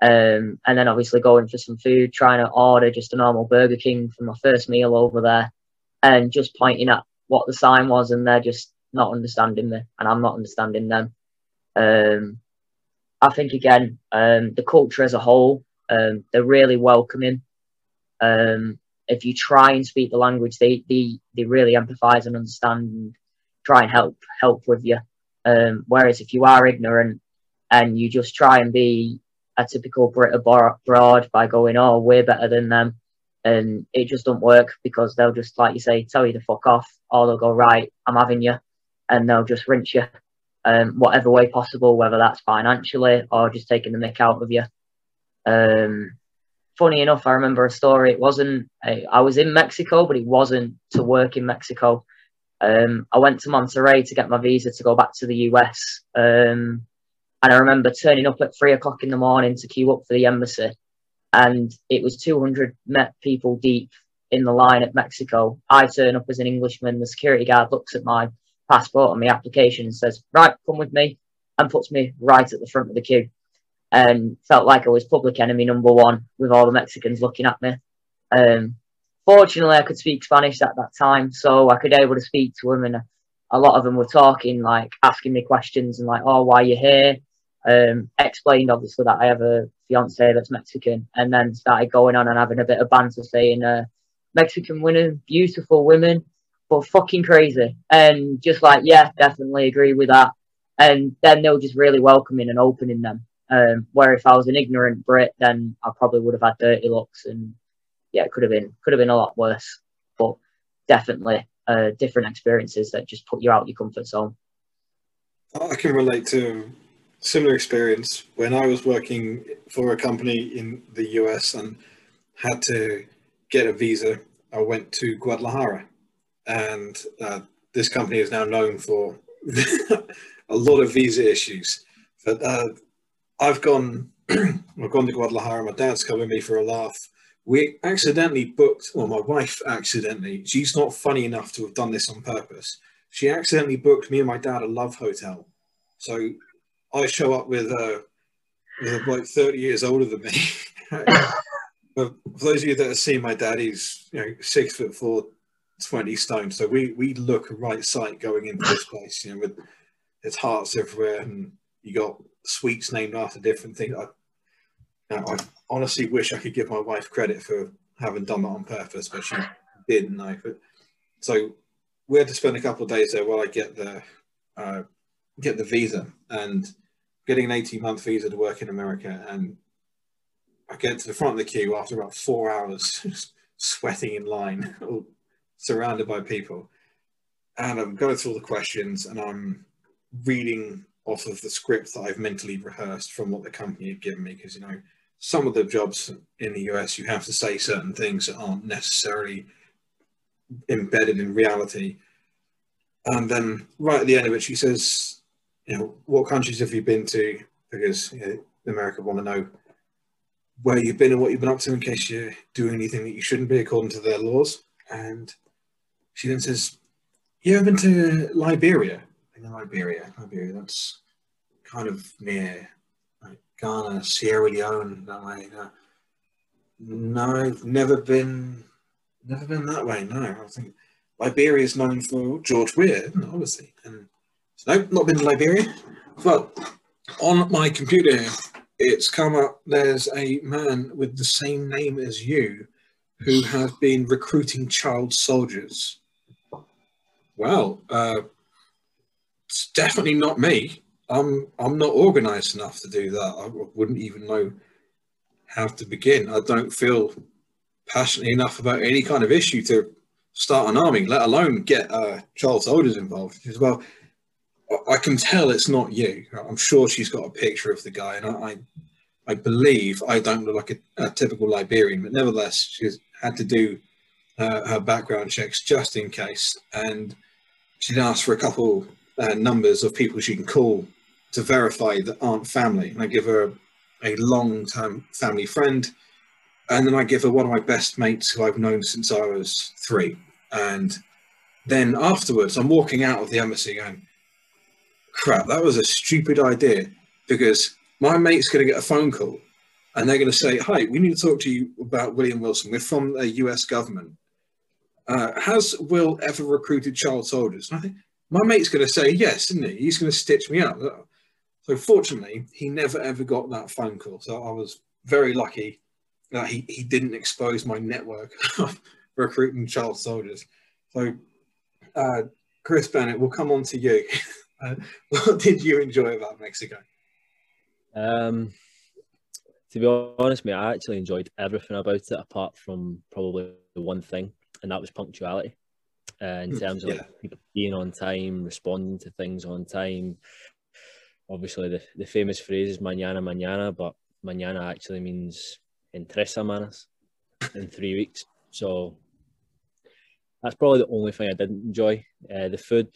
Um, and then obviously going for some food, trying to order just a normal Burger King for my first meal over there, and just pointing at what the sign was, and they're just not understanding me, and I'm not understanding them. Um, I think again, um, the culture as a whole, um, they're really welcoming. Um, if you try and speak the language, they they, they really empathise and understand and try and help help with you. Um, whereas if you are ignorant and you just try and be a typical Brit abroad by going, "Oh, we're better than them," and it just don't work because they'll just, like you say, tell you to fuck off, or they'll go, "Right, I'm having you," and they'll just rinse you, um, whatever way possible, whether that's financially or just taking the mick out of you. Um, funny enough, I remember a story. It wasn't I was in Mexico, but it wasn't to work in Mexico. Um, I went to Monterrey to get my visa to go back to the US. Um, and I remember turning up at three o'clock in the morning to queue up for the embassy. And it was 200 Met people deep in the line at Mexico. I turn up as an Englishman. The security guard looks at my passport and my application and says, Right, come with me, and puts me right at the front of the queue. And felt like I was public enemy number one with all the Mexicans looking at me. Um, fortunately, I could speak Spanish at that time, so I could able to speak to them, and a lot of them were talking, like asking me questions and like, "Oh, why are you here?" Um, explained obviously that I have a fiance that's Mexican, and then started going on and having a bit of banter, saying, uh, "Mexican women, beautiful women, but fucking crazy," and just like, yeah, definitely agree with that. And then they were just really welcoming and opening them. Um, where if I was an ignorant Brit, then I probably would have had dirty looks and yeah, it could have been could have been a lot worse. But definitely uh, different experiences that just put you out your comfort zone. I can relate to similar experience when I was working for a company in the US and had to get a visa. I went to Guadalajara, and uh, this company is now known for a lot of visa issues. But uh, I've gone, I've gone to Guadalajara. My dad's come with me for a laugh, we accidentally booked, well, my wife accidentally, she's not funny enough to have done this on purpose. She accidentally booked me and my dad a love hotel. So I show up with, a, with like 30 years older than me. for those of you that have seen my dad, he's you know six foot four, 20 stone. So we we look a right sight going into this place, you know, with its hearts everywhere and you got sweets named after different things. I, I honestly wish I could give my wife credit for having done that on purpose, but she didn't know. But so we had to spend a couple of days there while I get the uh, get the visa and getting an 18 month visa to work in America. And I get to the front of the queue after about four hours, sweating in line, surrounded by people. And I'm going through all the questions and I'm reading off of the script that I've mentally rehearsed from what the company had given me because, you know, some of the jobs in the US, you have to say certain things that aren't necessarily embedded in reality. And then right at the end of it, she says, you know, what countries have you been to? Because you know, America want to know where you've been and what you've been up to in case you're doing anything that you shouldn't be according to their laws. And she then says, you ever been to Liberia? In Liberia, Liberia, that's kind of near Ghana, Sierra Leone, that way. Uh, no, I've never been, never been that way. No, I think Liberia is known for George Weah, obviously. And so, no, not been to Liberia. But on my computer, it's come up. There's a man with the same name as you, who has been recruiting child soldiers. Well, uh, it's definitely not me. I'm I'm not organised enough to do that. I wouldn't even know how to begin. I don't feel passionate enough about any kind of issue to start an army, let alone get uh, child soldiers involved. As well, I can tell it's not you. I'm sure she's got a picture of the guy, and I, I believe I don't look like a, a typical Liberian, but nevertheless, she's had to do uh, her background checks just in case, and she'd asked for a couple uh, numbers of people she can call to verify that aren't family. And I give her a long-term family friend, and then I give her one of my best mates who I've known since I was three. And then afterwards, I'm walking out of the embassy going, crap, that was a stupid idea because my mate's going to get a phone call and they're going to say, hi, we need to talk to you about William Wilson. We're from the US government. Uh, has Will ever recruited child soldiers? And I think, my mate's going to say yes, isn't he? He's going to stitch me up. So fortunately, he never ever got that phone call. So I was very lucky that he, he didn't expose my network of recruiting child soldiers. So, uh, Chris Bennett, we'll come on to you. Uh, what did you enjoy about Mexico? Um, to be honest, mate, I actually enjoyed everything about it apart from probably the one thing, and that was punctuality. Uh, in hmm, terms of yeah. like, being on time, responding to things on time. Obviously, the, the famous phrase is mañana, mañana, but mañana actually means in tres semanas, in three weeks. So that's probably the only thing I didn't enjoy. Uh, the food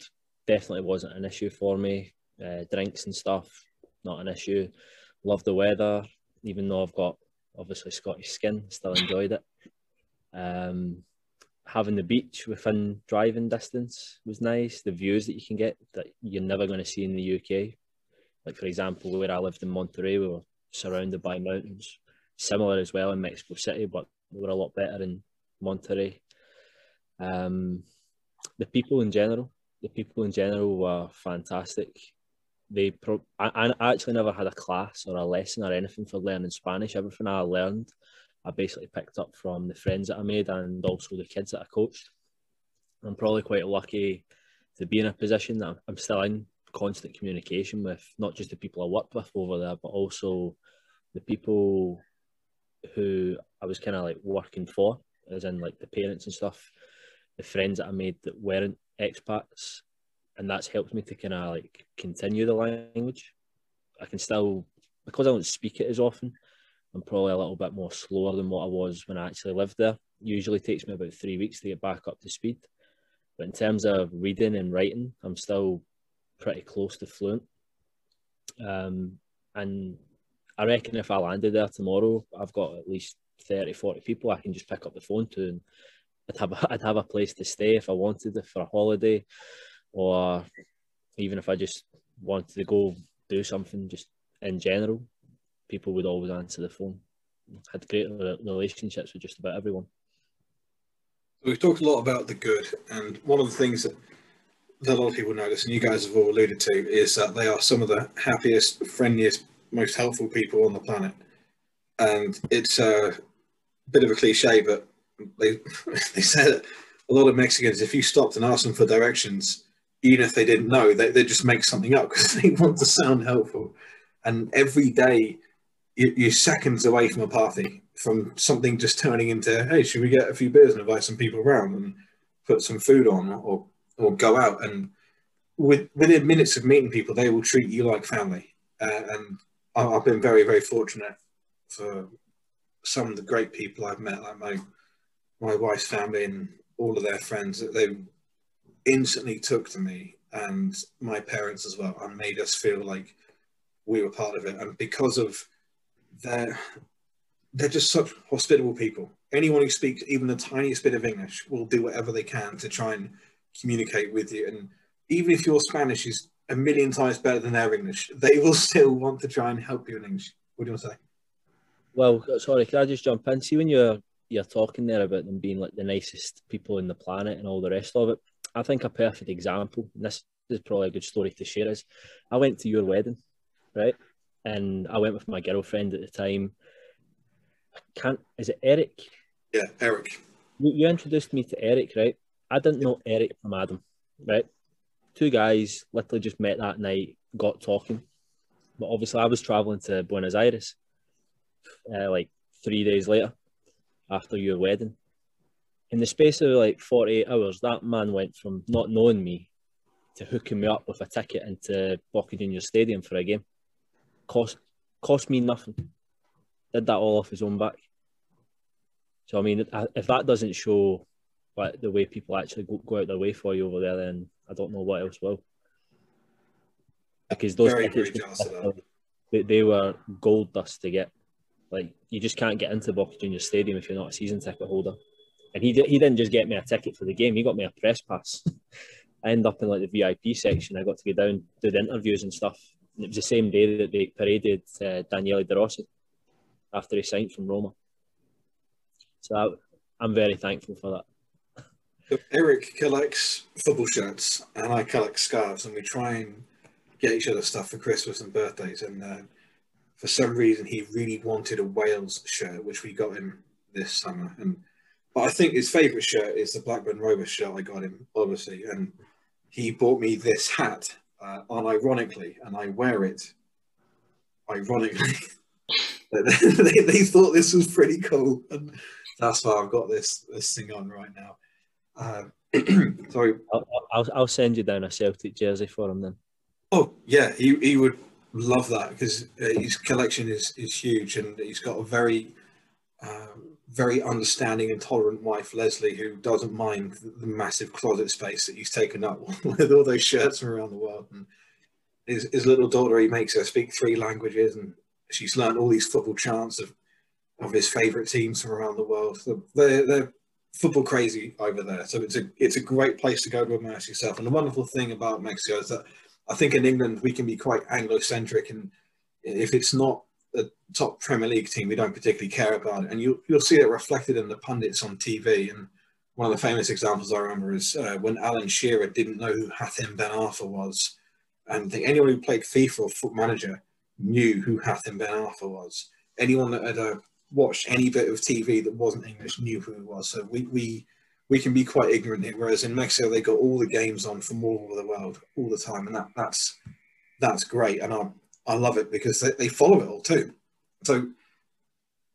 definitely wasn't an issue for me. Uh, drinks and stuff, not an issue. Love the weather, even though I've got obviously Scottish skin, still enjoyed it. Um, having the beach within driving distance was nice. The views that you can get that you're never going to see in the UK. Like for example, where I lived in Monterrey, we were surrounded by mountains. Similar as well in Mexico City, but we were a lot better in Monterrey. Um, the people in general, the people in general were fantastic. They pro- I, I actually never had a class or a lesson or anything for learning Spanish. Everything I learned, I basically picked up from the friends that I made and also the kids that I coached. I'm probably quite lucky to be in a position that I'm still in constant communication with not just the people I worked with over there, but also the people who I was kind of like working for, as in like the parents and stuff, the friends that I made that weren't expats, and that's helped me to kind of like continue the language. I can still because I don't speak it as often. I'm probably a little bit more slower than what I was when I actually lived there. Usually takes me about three weeks to get back up to speed. But in terms of reading and writing, I'm still pretty close to fluent. Um, and I reckon if I landed there tomorrow, I've got at least 30, 40 people I can just pick up the phone to and I'd have a, I'd have a place to stay if I wanted it for a holiday or even if I just wanted to go do something just in general, people would always answer the phone. Had great relationships with just about everyone. We've talked a lot about the good, and one of the things that, that a lot of people notice, and you guys have all alluded to, is that they are some of the happiest, friendliest, most helpful people on the planet. And it's a bit of a cliche, but they they said a lot of Mexicans, if you stopped and asked them for directions, even if they didn't know, they they just make something up because they want to sound helpful. And every day, you, are seconds away from a party, from something just turning into, hey, should we get a few beers and invite some people around and put some food on, or or go out and with, within minutes of meeting people, they will treat you like family. Uh, and I've been very, very fortunate for some of the great people I've met, like my my wife's family and all of their friends. That they instantly took to me and my parents as well, and made us feel like we were part of it. And because of their, they're just such hospitable people. Anyone who speaks even the tiniest bit of English will do whatever they can to try and communicate with you. And even if your Spanish is a million times better than their English, they will still want to try and help you in English. What do you want to say? Well, sorry, can I just jump in? See, when you're you're talking there about them being like the nicest people in the planet and all the rest of it, I think a perfect example, and this is probably a good story to share, is I went to your wedding, right? And I went with my girlfriend at the time. Can't is it Eric? Yeah, Eric. You, you introduced me to Eric, right? I didn't know Eric from Adam, right? two guys literally just met that night, got talking. But obviously, I was traveling to Buenos Aires uh, like three days later after your wedding. In the space of like 48 hours, that man went from not knowing me to hooking me up with a ticket into Boca Juniors Stadium for a game. Cost cost me nothing. Did that all off his own back. So I mean, if that doesn't show like the way people actually go, go out their way for you over there, then I don't know what else will. Because those very, tickets, very they, they were gold dust to get. Like you just can't get into Boca Juniors Stadium if you're not a season ticket holder. And he did, he didn't just get me a ticket for the game; he got me a press pass. I ended up in like the VIP section. I got to go down, do the interviews and stuff. And it was the same day that they paraded uh, Daniele De Rossi after he signed from Roma. So I, I'm very thankful for that. Eric collects football shirts, and I collect scarves, and we try and get each other stuff for Christmas and birthdays. And uh, for some reason, he really wanted a Wales shirt, which we got him this summer. And but I think his favourite shirt is the Blackburn Rovers shirt I got him, obviously. And he bought me this hat, uh, unironically, and I wear it ironically. they, they thought this was pretty cool, and that's why I've got this this thing on right now. Uh, sorry, I'll, I'll, I'll send you down a Celtic jersey for him then. Oh yeah, he, he would love that because uh, his collection is, is huge and he's got a very um, very understanding and tolerant wife Leslie who doesn't mind the massive closet space that he's taken up with all those shirts from around the world and his, his little daughter he makes her speak three languages and she's learned all these football chants of of his favorite teams from around the world they're, they're football crazy over there so it's a it's a great place to go to immerse yourself and the wonderful thing about Mexico is that I think in England we can be quite Anglo-centric, and if it's not a top Premier League team, we don't particularly care about it. And you, you'll see it reflected in the pundits on TV. And one of the famous examples I remember is uh, when Alan Shearer didn't know who Hatem Ben Arfa was. And I think anyone who played FIFA or Foot Manager knew who Hatem Ben Arfa was. Anyone that had uh, watched any bit of TV that wasn't English knew who it was. So we, we we can be quite ignorant here. Whereas in Mexico, they got all the games on from all over the world all the time, and that that's that's great, and I I love it because they, they follow it all too. So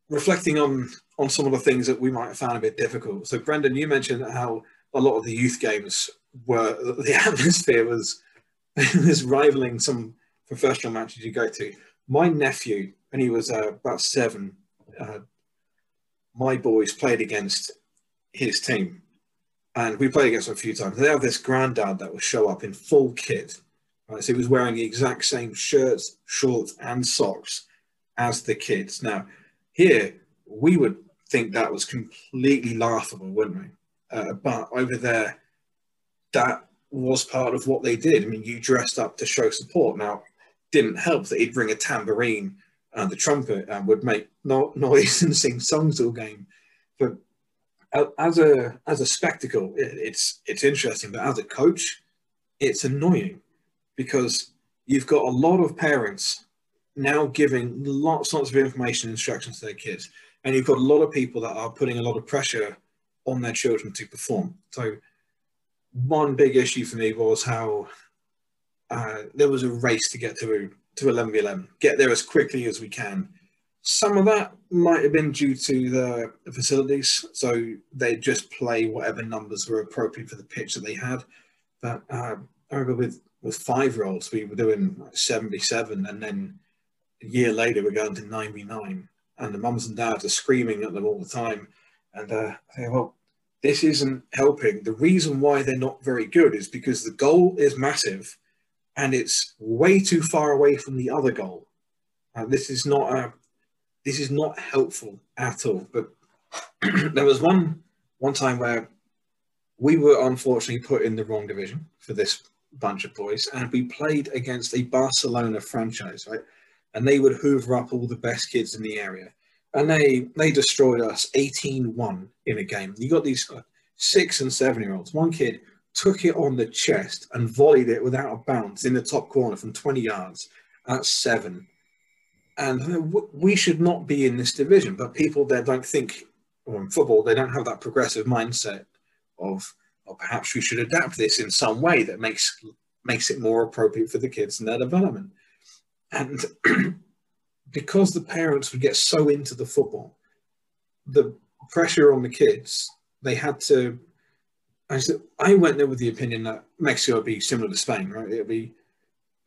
reflecting on on some of the things that we might have found a bit difficult. So Brendan, you mentioned how a lot of the youth games were the atmosphere was was rivaling some professional matches you go to. My nephew, and he was uh, about seven, uh, my boys played against his team, and we played against him a few times. They have this granddad that will show up in full kit. Right? So he was wearing the exact same shirts, shorts, and socks as the kids. Now, here we would think that was completely laughable, wouldn't we? Uh, but over there, that was part of what they did. I mean, you dressed up to show support. Now, didn't help that he'd bring a tambourine and the trumpet and would make no- noise and sing songs all game. But as a as a spectacle, it's it's interesting, but as a coach, it's annoying because you've got a lot of parents now giving lots lots of information and instructions to their kids, and you've got a lot of people that are putting a lot of pressure on their children to perform. So, one big issue for me was how uh, there was a race to get to to 11 v 11, get there as quickly as we can some of that might have been due to the, facilities, so they just play whatever numbers were appropriate for the pitch that they had. But uh, I remember with, with five year olds, we were doing like 77, and then a year later, we're going to 99, and the mums and dads are screaming at them all the time. And uh, I say, well, this isn't helping. The reason why they're not very good is because the goal is massive and it's way too far away from the other goal. Uh, this is not a this is not helpful at all. But there was one one time where we were unfortunately put in the wrong division for this bunch of boys, and we played against a Barcelona franchise, right? And they would hoover up all the best kids in the area, and they they destroyed us 18-1 in a game. You got these uh, six and seven year olds. One kid took it on the chest and volleyed it without a bounce in the top corner from 20 yards. at seven and we should not be in this division. But people there don't think, or in football, they don't have that progressive mindset of, or perhaps we should adapt this in some way that makes makes it more appropriate for the kids and their development. And because the parents would get so into the football, the pressure on the kids, they had to. I, said, I went there with the opinion that Mexico would be similar to Spain, right? It would be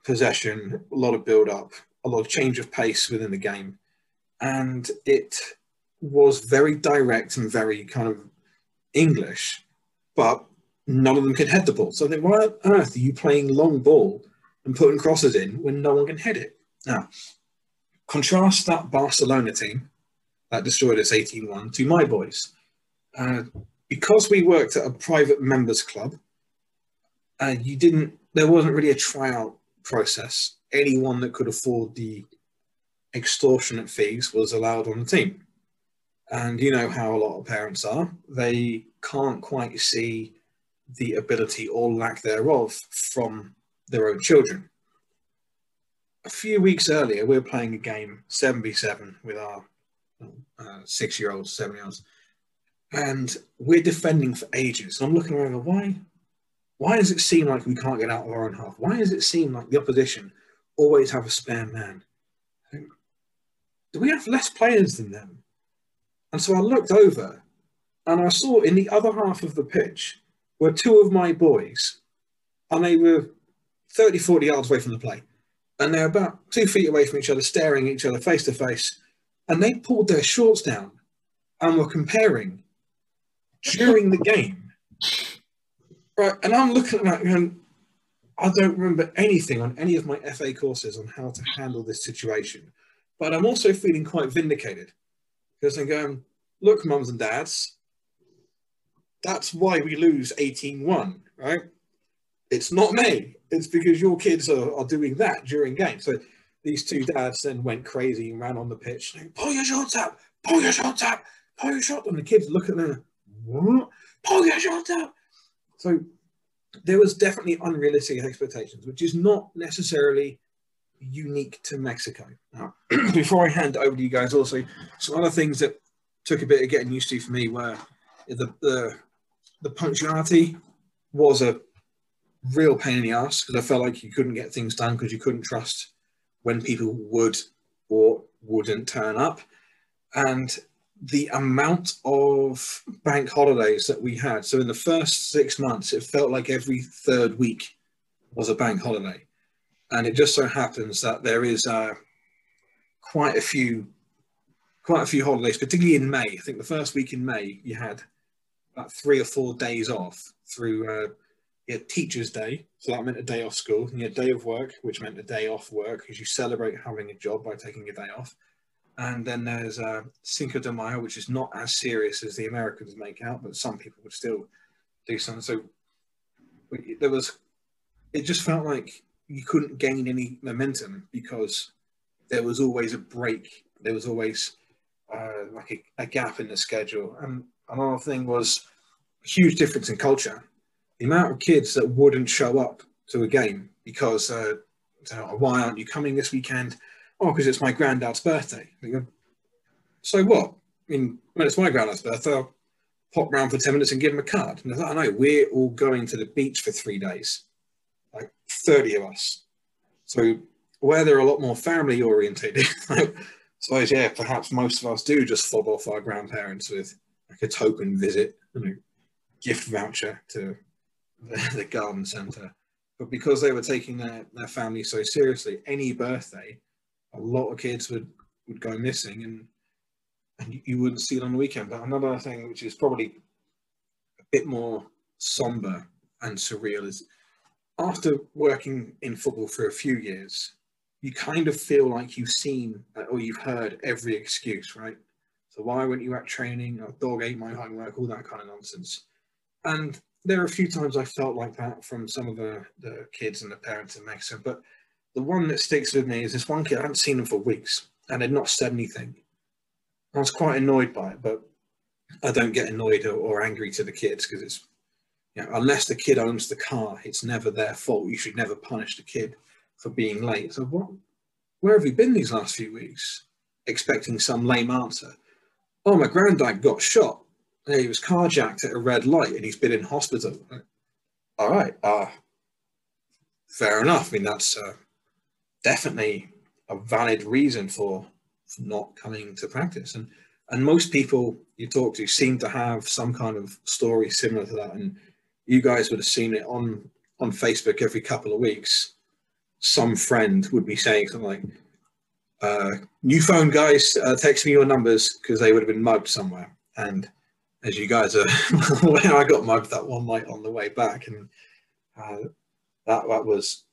possession, a lot of build up, a lot of change of pace within the game, and it was very direct and very kind of English, but none of them can head the ball. So then, why on earth are you playing long ball and putting crosses in when no one can head it? Now, contrast that Barcelona team that destroyed us 18-1 to my boys. Uh, because we worked at a private members club, uh, you didn't. There wasn't really a tryout process anyone that could afford the extortionate fees was allowed on the team. And you know how a lot of parents are. They can't quite see the ability or lack thereof from their own children. A few weeks earlier, we were playing a game 7v7 with our uh, six year olds, seven year olds, and we're defending for ages. And I'm looking around, why, why does it seem like we can't get out of our own half? Why does it seem like the opposition always have a spare man? Do we have less players than them? And so I looked over and I saw in the other half of the pitch were two of my boys, and they were 30, 40 yards away from the play. And they're about two feet away from each other, staring at each other face to face. And they pulled their shorts down and were comparing during the game. Right. And I'm looking at that and I don't remember anything on any of my FA courses on how to handle this situation. But I'm also feeling quite vindicated because I'm going, look, mums and dads, that's why we lose 18-1, right? It's not me. It's because your kids are, are doing that during games. So these two dads then went crazy and ran on the pitch, saying, pull your shorts up, pull your shorts up, pull your shorts And the kids look at them, what? Pull your shorts up. So there was definitely unrealistic expectations, which is not necessarily unique to Mexico. Now, before I hand over to you guys, also some other things that took a bit of getting used to for me were the, the the punctuality was a real pain in the ass because I felt like you couldn't get things done because you couldn't trust when people would or wouldn't turn up. And the amount of bank holidays that we had. So in the first six months, it felt like every third week was a bank holiday. And it just so happens that there is uh, quite a few quite a few holidays, particularly in May. I think the first week in May you had about three or four days off through uh, you had Teachers' Day, so that meant a day off school, and you had Day of Work, which meant a day off work because you celebrate having a job by taking a day off. And then there's uh, Cinco de Mayo, which is not as serious as the Americans make out, but some people would still do something. So there was, it just felt like you couldn't gain any momentum because there was always a break. There was always uh, like a, a, gap in the schedule. And another thing was a huge difference in culture. The amount of kids that wouldn't show up to a game because, uh, why aren't you coming this weekend? Oh, because it's my granddad's birthday. Go, so what? I mean, when it's my granddad's birthday, I'll pop round for 10 minutes and give him a card. And I thought, I know, we're all going to the beach for three days, like 30 of us. So where they're a lot more family orientated, so yeah, perhaps most of us do just fob off our grandparents with like a token visit, you know, gift voucher to the, the garden centre. But because they were taking their, their family so seriously, any birthday, a lot of kids would, would go missing and and you wouldn't see it on the weekend. But another thing which is probably a bit more somber and surreal is after working in football for a few years, you kind of feel like you've seen uh, or you've heard every excuse, right? So why weren't you at training? A dog ate my homework, all that kind of nonsense. And there are a few times I felt like that from some of the, the kids and the parents in Mexico. But the one that sticks with me is this one kid, I hadn't seen him for weeks and had not said anything. I was quite annoyed by it, but I don't get annoyed or, or angry to the kids because it's, you know, unless the kid owns the car, it's never their fault. You should never punish the kid for being late. So what, where have you been these last few weeks? Expecting some lame answer oh, my granddad got shot. He was carjacked at a red light and he's been in hospital. All right, uh, fair enough. I mean, that's uh, definitely a valid reason for, for not coming to practice. And and most people you talk to seem to have some kind of story similar to that. And you guys would have seen it on on Facebook every couple of weeks. Some friend would be saying something like, uh, new phone guys, uh, text me your numbers because they would have been mugged somewhere. And as you guys are I got mugged that one night on the way back, and uh, that that was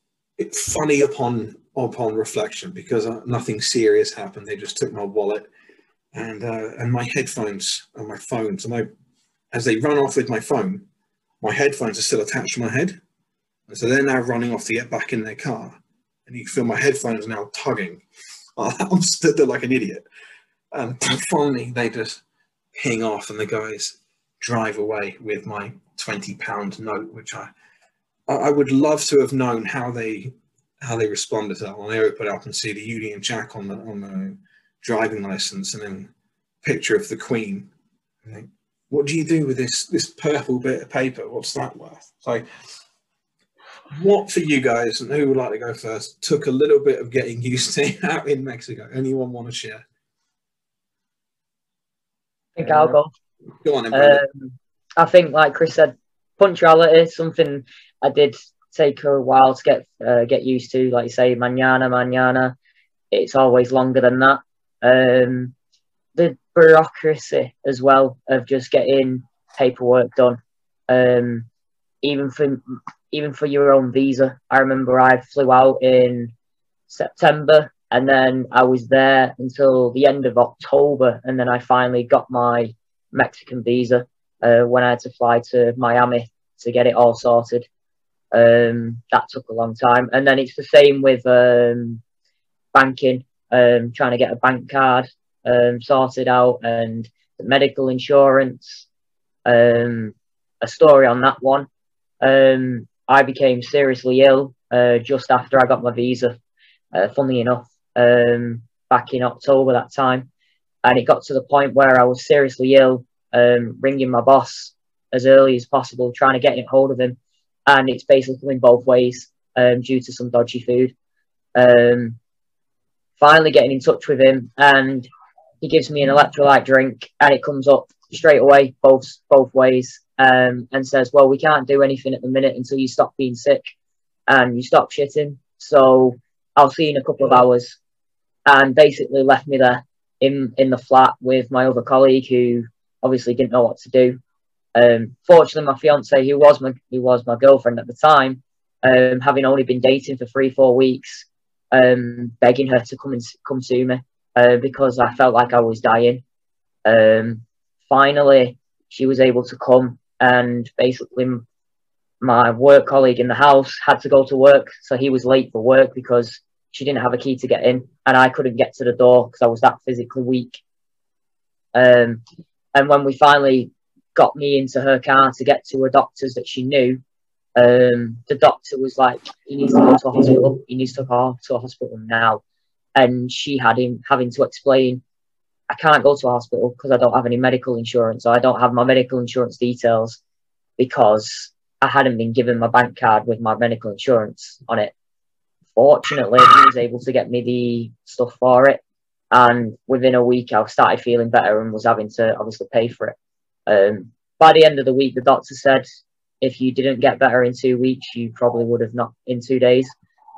funny upon upon reflection because uh, nothing serious happened. They just took my wallet and uh, and my headphones and my phone. So my as they run off with my phone, my headphones are still attached to my head, and so they're now running off to get back in their car. And you can feel my headphones now tugging I'm stood there like an idiot. And finally, they just ping off and the guys drive away with my 20 pound note, which I, I would love to have known how they, how they responded to that. When they open up and see the Union Jack on the, on the driving license and then picture of the Queen. Think, what do you do with this, this purple bit of paper? What's that worth? So what for you guys, and who would like to go first, took a little bit of getting used to out in Mexico? Anyone want to share? I think I'll go. Go on, then, Um, I think, like Chris said, punctuality is something I did take a while to get uh, get used to. Like you say, mañana, mañana. It's always longer than that. Um, the bureaucracy as well of just getting paperwork done. Um, even for even for your own visa. I remember I flew out in September and then I was there until the end of October, and then I finally got my Mexican visa uh, when I had to fly to Miami to get it all sorted. Um, that took a long time, and then it's the same with um, banking, um, trying to get a bank card um, sorted out, and the medical insurance. Um, a story on that one. Um, I became seriously ill uh, just after I got my visa. Uh, funnily enough, back in October that time. And it got to the point where I was seriously ill, ringing my boss as early as possible, trying to get in hold of him. And it's basically coming both ways um, due to some dodgy food. Um, finally, getting in touch with him, and he gives me an electrolyte drink, and it comes up straight away, both both ways, um, and says, "Well, we can't do anything at the minute until you stop being sick and you stop shitting. So I'll see you in a couple of hours." and basically left me there in in the flat with my other colleague who obviously didn't know what to do. Um, fortunately, my fiance, who was my who was my girlfriend at the time, um, having only been dating for three four weeks, um, begging her to come and come to me uh, because I felt like I was dying. Um, finally, she was able to come, and basically, my work colleague in the house had to go to work, so he was late for work because she didn't have a key to get in, and I couldn't get to the door because I was that physically weak. Um, and when we finally got me into her car to get to a doctor's that she knew, um, the doctor was like, "He needs to go to a hospital. He needs to go to a hospital now." And she had him having to explain, "I can't go to a hospital because I don't have any medical insurance, or I don't have my medical insurance details because I hadn't been given my bank card with my medical insurance on it." fortunately, he was able to get me the stuff for it. And within a week, I started feeling better and was having to obviously pay for it. Um, by the end of the week, the doctor said if you didn't get better in two weeks, you probably would have not, in two days,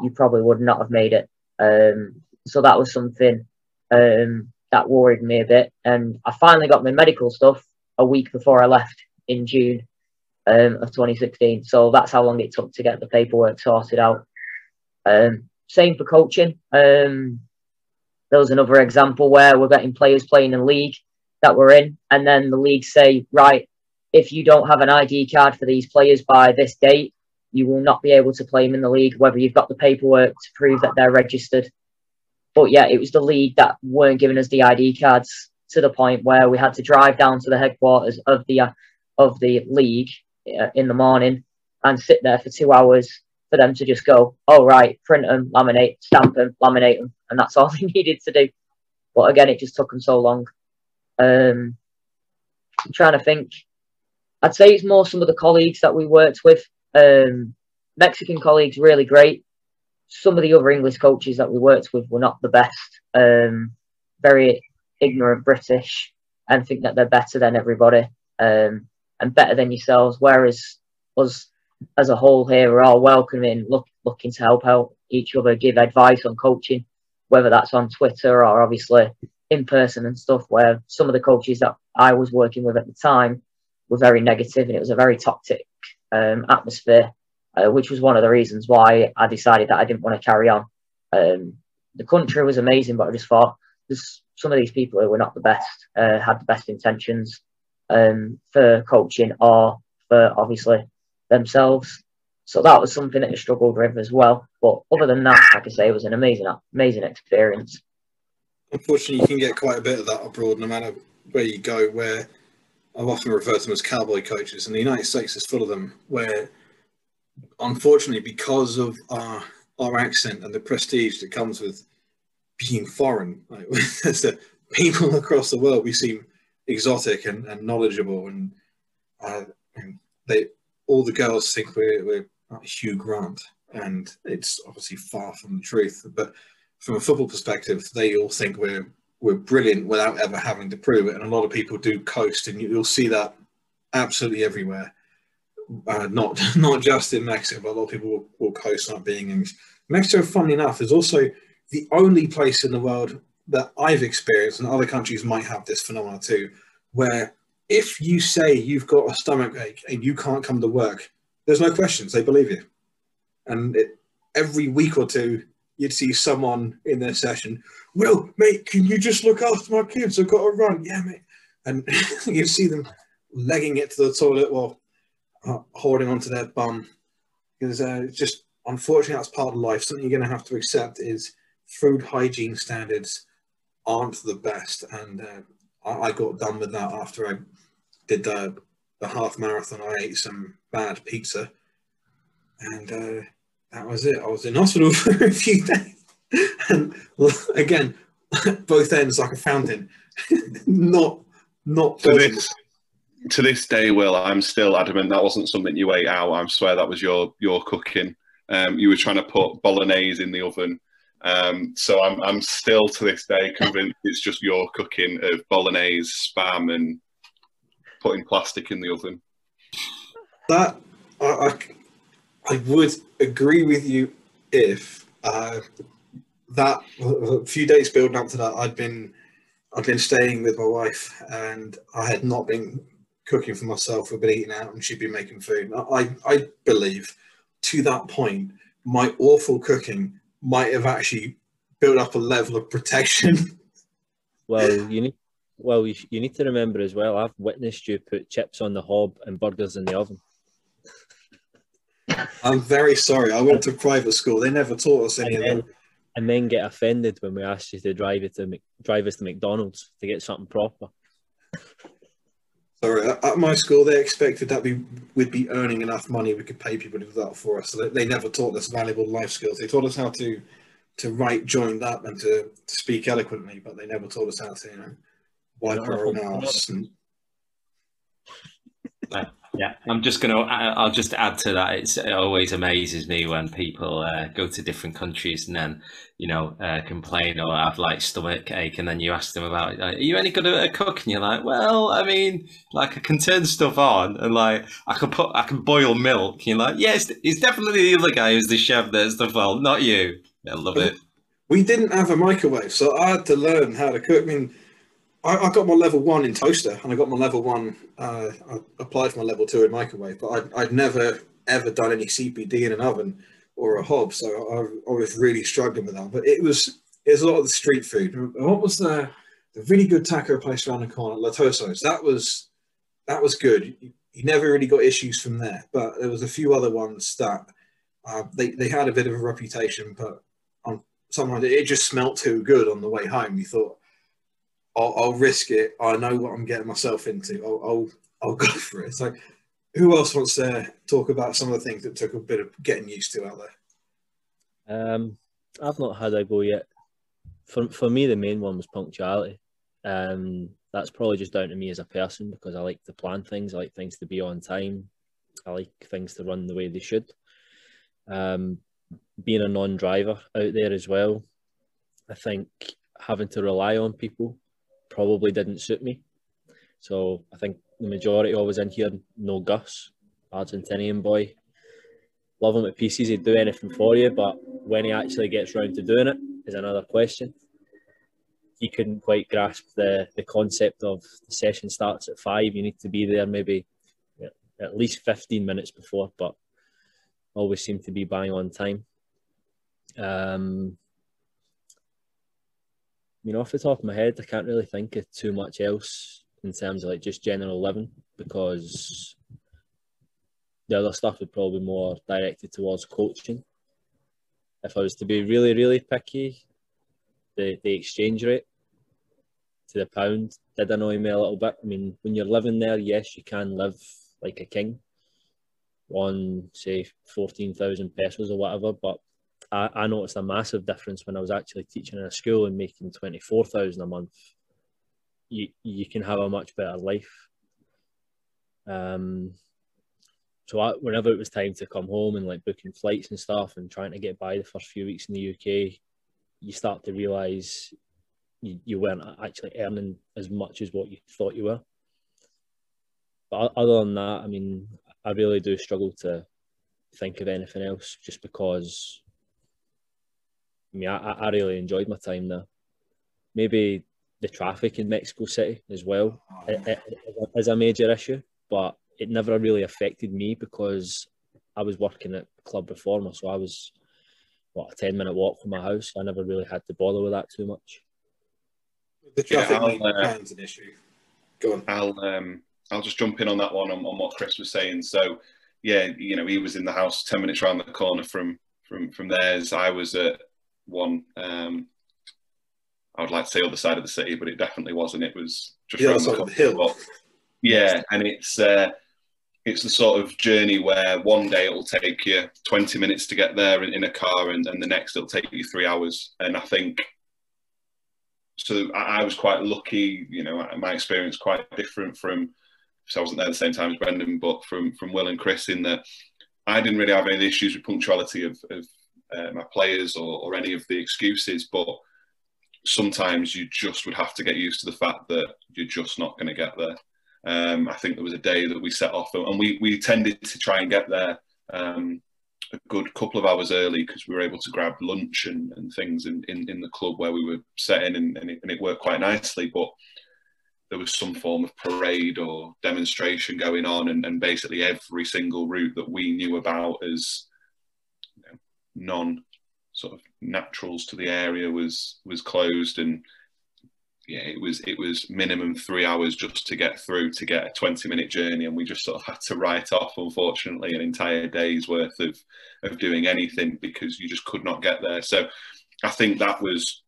you probably would not have made it. Um, so that was something um, that worried me a bit. And I finally got my medical stuff a week before I left in June um, of 2016. So that's how long it took to get the paperwork sorted out. Um, same for coaching. Um, there was another example where we're getting players playing in league that we're in, and then the league say, right, if you don't have an ID card for these players by this date, you will not be able to play them in the league, whether you've got the paperwork to prove that they're registered. But yeah, it was the league that weren't giving us the ID cards to the point where we had to drive down to the headquarters of the uh, of the league uh, in the morning and sit there for two hours for them to just go, oh, right, print them, laminate, stamp them, laminate them. And that's all they needed to do. But again, it just took them so long. Um, I'm trying to think. I'd say it's more some of the colleagues that we worked with. Um, Mexican colleagues, really great. Some of the other English coaches that we worked with were not the best. Um, very ignorant British and think that they're better than everybody um, and better than yourselves. Whereas us as a whole here are all welcoming, look, looking to help out each other, give advice on coaching, whether that's on Twitter or obviously in person and stuff. Where some of the coaches that I was working with at the time were very negative, and it was a very toxic um, atmosphere, uh, which was one of the reasons why I decided that I didn't want to carry on. Um, the country was amazing, but I just thought some of these people who were not the best, uh, had the best intentions um, for coaching or for obviously themselves. So that was something that I struggled with as well. But other than that, like I say, it was an amazing, amazing experience. Unfortunately, you can get quite a bit of that abroad, no matter where you go where I've often referred to them as cowboy coaches, and the United States is full of them where unfortunately because of our our accent and the prestige that comes with being foreign, like, as the people across the world, we seem exotic and, and knowledgeable, and, uh, and they all the girls think we're, we're Hugh Grant, and it's obviously far from the truth. But from a football perspective, they all think we're we're brilliant without ever having to prove it, and a lot of people do coast, and you'll see that absolutely everywhere. Uh, not not just in Mexico, but a lot of people will, will coast not being English. Mexico, funnily enough, is also the only place in the world that I've experienced, and other countries might have this phenomenon too, where if you say you've got a stomach ache and you can't come to work, there's no questions. They believe you. And it, every week or two, you'd see someone in their session, Will, mate, can you just look after my kids? I've got to run. Yeah, mate. And you'd see them legging it to the toilet while uh, holding onto their bum. Because uh, just, unfortunately, that's part of life. Something you're going to have to accept is food hygiene standards aren't the best. And uh, I, I, got done with that after I did the, the half marathon. I ate some bad pizza. And uh, that was it. I was in hospital for a few days. and well, again, both ends like a fountain. not, not to this, to this day, Will, I'm still adamant that wasn't something you ate out. I swear that was your your cooking. Um, you were trying to put bolognese in the oven um, so I'm, I'm still to this day convinced it's just your cooking of bolognese, spam, and putting plastic in the oven. That I, I, I would agree with you if uh, that a few days building up to that I'd been I'd been staying with my wife and I had not been cooking for myself. We'd been eating out and she'd been making food. I I believe to that point my awful cooking might have actually built up a level of protection. well, you need well you, you need to remember as well. I've witnessed you put chips on the hob and burgers in the oven. I'm very sorry. I went to private school. They never taught us any and of then, that. And then get offended when we ask you to drive it to drive us to McDonald's to get something proper. Sorry, at my school they expected that we would be earning enough money we could pay people to do that for us. So they, they never taught us valuable life skills. They taught us how to to write joined up and to, to speak eloquently, but they never taught us how to, you know, wipe our own. Yeah, I'm just gonna. I'll just add to that. It's, it always amazes me when people uh, go to different countries and then, you know, uh, complain or have like stomach ache, and then you ask them about, like, "Are you any good at cooking?" And you're like, "Well, I mean, like I can turn stuff on, and like I can put, I can boil milk." And you're like, "Yes, yeah, it's, it's, definitely the other guy who's the chef that's the fault, not you." I love it. We didn't have a microwave, so I had to learn how to cook. I mean I, I, got my level one in toaster, and I got my level one. Uh, I applied for my level two in microwave, but I'd, I'd never ever done any CPD in an oven or a hob, so I, I, was really struggling with that. But it was it was a lot of the street food. What was the the really good taco place around the corner, La Tosos? That was that was good. You, you never really got issues from there, but there was a few other ones that uh, they they had a bit of a reputation, but on somehow it just smelt too good on the way home. You thought I'll, I'll, risk it. I know what I'm getting myself into. I'll, I'll, I'll go for it. So, who else wants to talk about some of the things that took a bit of getting used to out there? Um, I've not had a go yet. For for me, the main one was punctuality. Um, that's probably just down to me as a person because I like to plan things. I like things to be on time. I like things to run the way they should. Um, being a non-driver out there as well, I think having to rely on people probably didn't suit me. So I think the majority always in here know Gus, Argentinian boy. Love him at pieces, he'd do anything for you, but when he actually gets round to doing it is another question. He couldn't quite grasp the, the concept of the session starts at five. You need to be there maybe at least 15 minutes before, but always seem to be buying on time. Um, you know, off the top of my head, I can't really think of too much else in terms of like just general living because the other stuff would probably be more directed towards coaching. If I was to be really, really picky, the, the exchange rate. to the pound did annoy me a little bit. I mean, when you're living there, yes, you can live like a king on say fourteen thousand pesos or whatever, but I, I noticed a massive difference when I was actually teaching in a school and making twenty four thousand a month. You you can have a much better life. Um, so I, whenever it was time to come home and like booking flights and stuff and trying to get by the first few weeks in the UK, you start to realise you, you weren't actually earning as much as what you thought you were. But other than that, I mean, I really do struggle to think of anything else just because I mean, I, I really enjoyed my time there. Maybe the traffic in Mexico City as well is a major issue, but it never really affected me because I was working at Club Reforma, so I was what a ten minute walk from my house. I never really had to bother with that too much. The traffic yeah, uh, an issue. Go on. I'll um, I'll just jump in on that one on, on what Chris was saying. So yeah, you know, he was in the house ten minutes around the corner from from from theirs. I was at one. Um, I would like to say other side of the city, but it definitely wasn't. It was just yeah, the, the hill. yeah, and it's uh, it's the sort of journey where one day it'll take you 20 minutes to get there in, in a car, and, and the next it'll take you three hours. And I think so. I, I was quite lucky. You know, my experience quite different from. So I wasn't there at the same time as Brendan, but from from Will and Chris in that I didn't really have any issues with punctuality of, of uh, my players or, or any of the excuses, but sometimes you just would have to get used to the fact that you're just not going to get there. Um, I think there was a day that we set off, and we we tended to try and get there um, a good couple of hours early because we were able to grab lunch and, and things in, in, in, the club where we were setting, and, and, it, and it worked quite nicely. But there was some form of parade or demonstration going on, and, and basically every single route that we knew about as non sort of naturals to the area was was closed. And yeah it was it was minimum three hours just to get through to get a 20 minute journey. And we just sort of had to write off unfortunately an entire day's worth of of doing anything because you just could not get there. So i think that was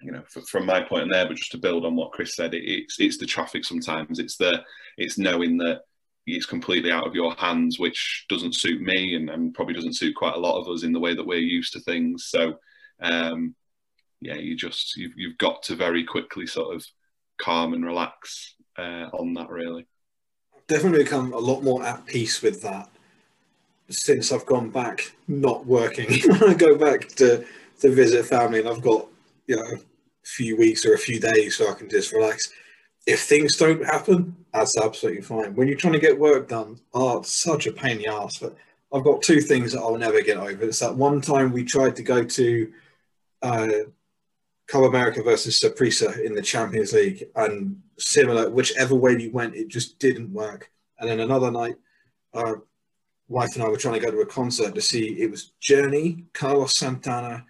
you know from my point in there but just to build on what chris said it, it's it's the traffic sometimes. It's the it's knowing that it's completely out of your hands, which doesn't suit me and, and, probably doesn't suit quite a lot of us in the way that we're used to things. So, um, yeah, you just you've, you've got to very quickly sort of calm and relax uh, on that. Really, definitely become a lot more at peace with that since I've gone back not working. I go back to to visit family and I've got you know a few weeks or a few days so I can just relax if things don't happen, that's absolutely fine. When you're trying to get work done, oh, it's such a pain in the ass. But I've got two things that I'll never get over. It's that one time we tried to go to uh, Club America versus Saprissa in the Champions League, and similar, whichever way we went, it just didn't work. And then another night, our wife and I were trying to go to a concert to see it was Journey, Carlos Santana,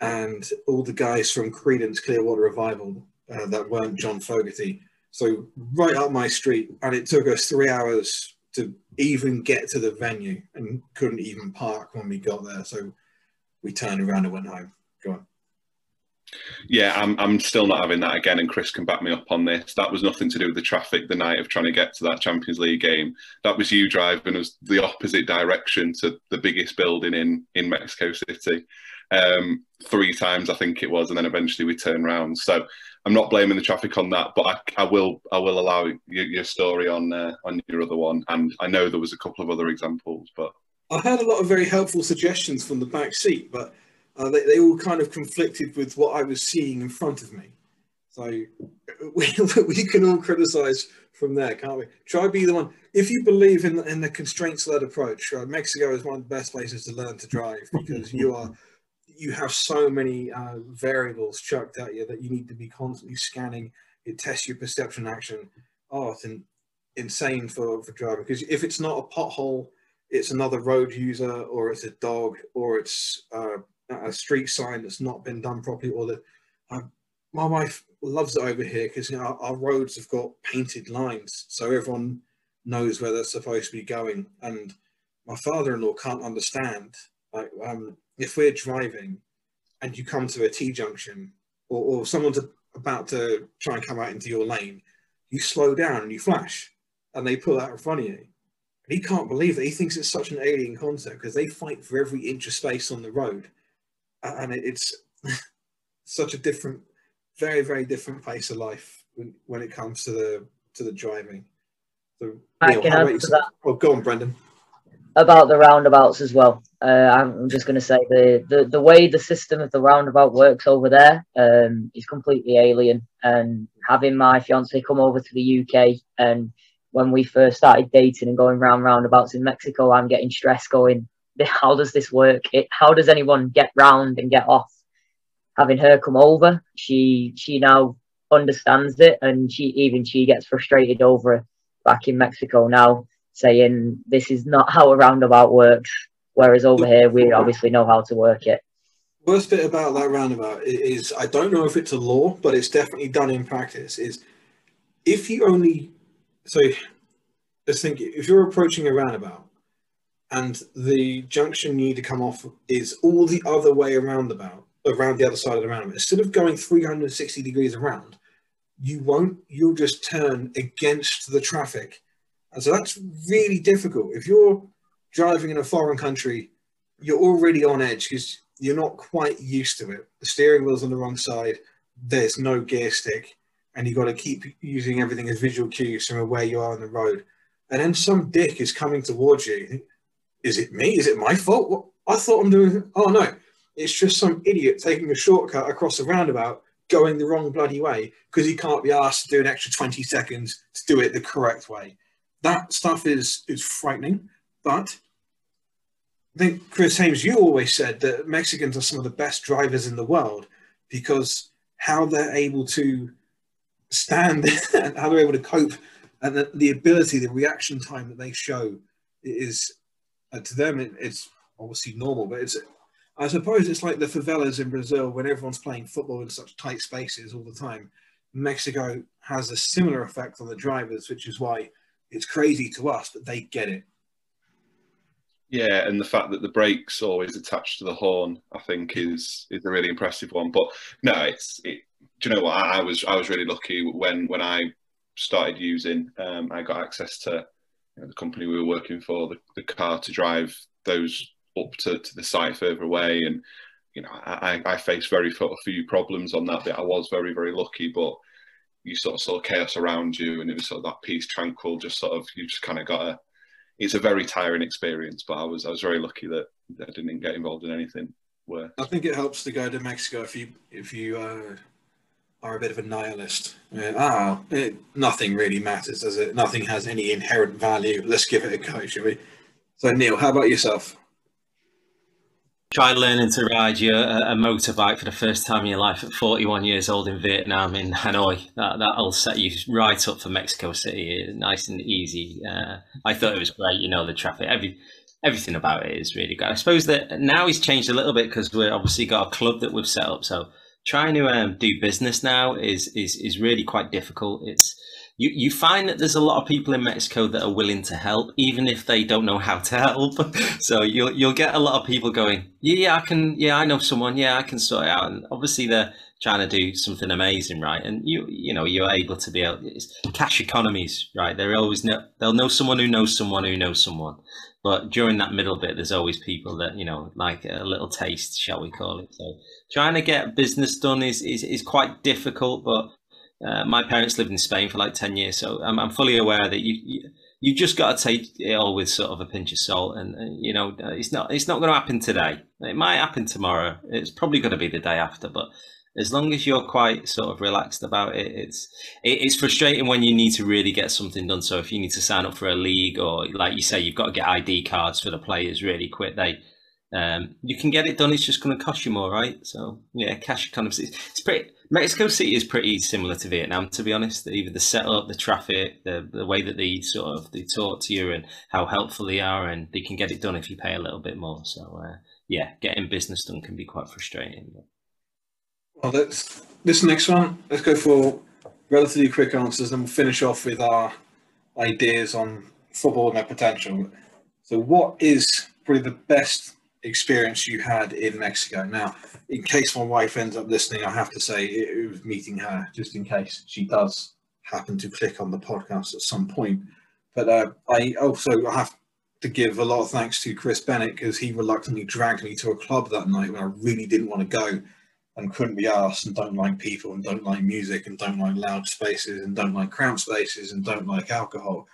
and all the guys from Creedence Clearwater Revival uh, that weren't John Fogerty so right up my street, and it took us three hours to even get to the venue, and couldn't even park when we got there. So we turned around and went home. Go on. Yeah, I'm, I'm still not having that again, and Chris can back me up on this. That was nothing to do with the traffic the night of trying to get to that Champions League game. That was you driving us the opposite direction to the biggest building in in Mexico City. Um, three times, I think it was, and then eventually we turned around. So I'm not blaming the traffic on that, but I, I will I will allow your, your story on uh, on your other one, and I know there was a couple of other examples, but I had a lot of very helpful suggestions from the back seat, but uh, they, they all kind of conflicted with what I was seeing in front of me. So we, we can all criticise from there, can't we? Try be the one. If you believe in in the constraints-led approach, uh, Mexico is one of the best places to learn to drive because you are you have so many uh, variables chucked at you that you need to be constantly scanning. It tests your perception action. Oh, it's in, insane for, for driving because if it's not a pothole, it's another road user or it's a dog or it's uh, a street sign that's not been done properly or the uh, my wife loves it over here because you know, our, our, roads have got painted lines so everyone knows where they're supposed to be going and my father-in-law can't understand like um, if we're driving and you come to a T junction or, or someone's about to try and come out into your lane, you slow down and you flash, and they pull out in front of you. And he can't believe that. He thinks it's such an alien concept because they fight for every inch of space on the road, and it's such a different, very very different pace of life when, when it comes to the to the driving. So, I Neil, can how about answer yourself? Oh, go on, Brendan. about the roundabouts as well. Uh, I'm just going to say the, the the way the system of the roundabout works over there um, is completely alien. And having my fiance come over to the UK, and when we first started dating and going round roundabouts in Mexico, I'm getting stressed. Going, how does this work? It, how does anyone get round and get off? Having her come over, she she now understands it, and she even she gets frustrated over back in Mexico now saying this is not how a roundabout works. Whereas over here, we obviously know how to work it. Worst bit about that roundabout is I don't know if it's a law, but it's definitely done in practice. Is if you only so let's think if you're approaching a roundabout and the junction you need to come off is all the other way around about around the other side of the roundabout instead of going 360 degrees around you won't you'll just turn against the traffic and so that's really difficult if you're driving in a foreign country you're already on edge because you're not quite used to it. The steering wheel's on the wrong side there's no gear stick and you've got to keep using everything as visual cues from where you are on the road. And then some dick is coming towards you. Is it me? Is it my fault? What? i thought i'm doing oh no. It's just some idiot taking a shortcut across a roundabout going the wrong bloody way because he can't be asked to do an extra 20 seconds to do it the correct way. That stuff is is frightening but I think Chris Hames, you always said that Mexicans are some of the best drivers in the world because how they're able to stand and how they're able to cope and the, the ability, the reaction time that they show is uh, to them it, it's obviously normal, but it's I suppose it's like the favelas in Brazil when everyone's playing football in such tight spaces all the time. Mexico has a similar effect on the drivers, which is why it's crazy to us, but they get it. Yeah, and the fact that the brake's always attached to the horn, I think, is is a really impressive one. But no, it's it. Do you know what? I, I was I was really lucky when when I started using. Um, I got access to you know, the company we were working for, the, the car to drive those up to, to the site further away, and you know I, I faced very few problems on that bit. I was very very lucky, but you sort of saw chaos around you, and it was sort of that peace tranquil. Just sort of you just kind of got to it's a very tiring experience, but I was I was very lucky that I didn't get involved in anything where I think it helps to go to Mexico if you if you uh, are a bit of a nihilist. Yeah, ah, nothing really matters, does it? Nothing has any inherent value. Let's give it a go, shall we? So Neil, how about yourself? Try learning to ride your a motorbike for the first time in your life at 41 years old in Vietnam in Hanoi. That that'll set you right up for Mexico City, nice and easy. Uh, I thought it was great. You know, the traffic, every everything about it is really good. I suppose that now he's changed a little bit because we're obviously got a club that we've set up. So trying to um, do business now is is is really quite difficult. It's you, you find that there's a lot of people in Mexico that are willing to help, even if they don't know how to help. so you'll you'll get a lot of people going, yeah, yeah, I can, yeah, I know someone, yeah, I can sort it out. And obviously they're trying to do something amazing, right? And you you know you're able to be able, it's cash economies, right? They're always know they'll know someone who knows someone who knows someone. But during that middle bit, there's always people that you know like a little taste, shall we call it? So trying to get business done is is, is quite difficult, but uh, my parents lived in Spain for like 10 years, so I'm, I'm fully aware that you, you, you just got to take it all with sort of a pinch of salt. And, uh, you know, it's not, it's not going to happen today. It might happen tomorrow. It's probably going to be the day after, but as long as you're quite sort of relaxed about it, it's, it, it's frustrating when you need to really get something done. So if you need to sign up for a league or like you say, you've got to get ID cards for the players really quick, they, um, you can get it done. It's just going to cost you more, right? So yeah, cash kind of it's, pretty. Mexico City is pretty similar to Vietnam, to be honest. Either the setup, the traffic, the the way that they sort of they talk to you, and how helpful they are, and they can get it done if you pay a little bit more. So uh, yeah, getting business done can be quite frustrating. Well, let's this next one. Let's go for relatively quick answers, and we'll finish off with our ideas on football and their potential. So, what is probably the best experience you had in Mexico. Now, in case my wife ends up listening, I have to say it was meeting her, just in case she does happen to click on the podcast at some point. But uh, I also have to give a lot of thanks to Chris Bennett because he reluctantly dragged me to a club that night when I really didn't want to go and couldn't be asked and don't like people and don't like music and don't like loud spaces and don't like crowd spaces and don't like alcohol.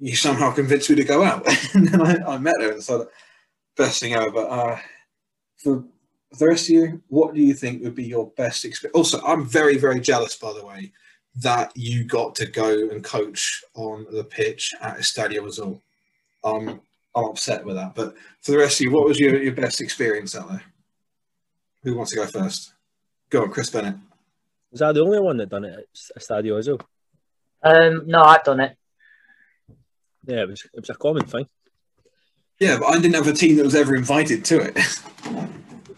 You somehow convinced me to go out. and then I, I met her and thought, best thing ever. But uh, for the rest of you, what do you think would be your best experience? Also, I'm very, very jealous, by the way, that you got to go and coach on the pitch at Estadio Azul. Um, I'm upset with that. But for the rest of you, what was your, your best experience out there? Who wants to go first? Go on, Chris Bennett. Was I the only one that done it at Estadio Azul? Um, no, I've done it. Yeah, it was it was a common thing. Yeah, but I didn't have a team that was ever invited to it.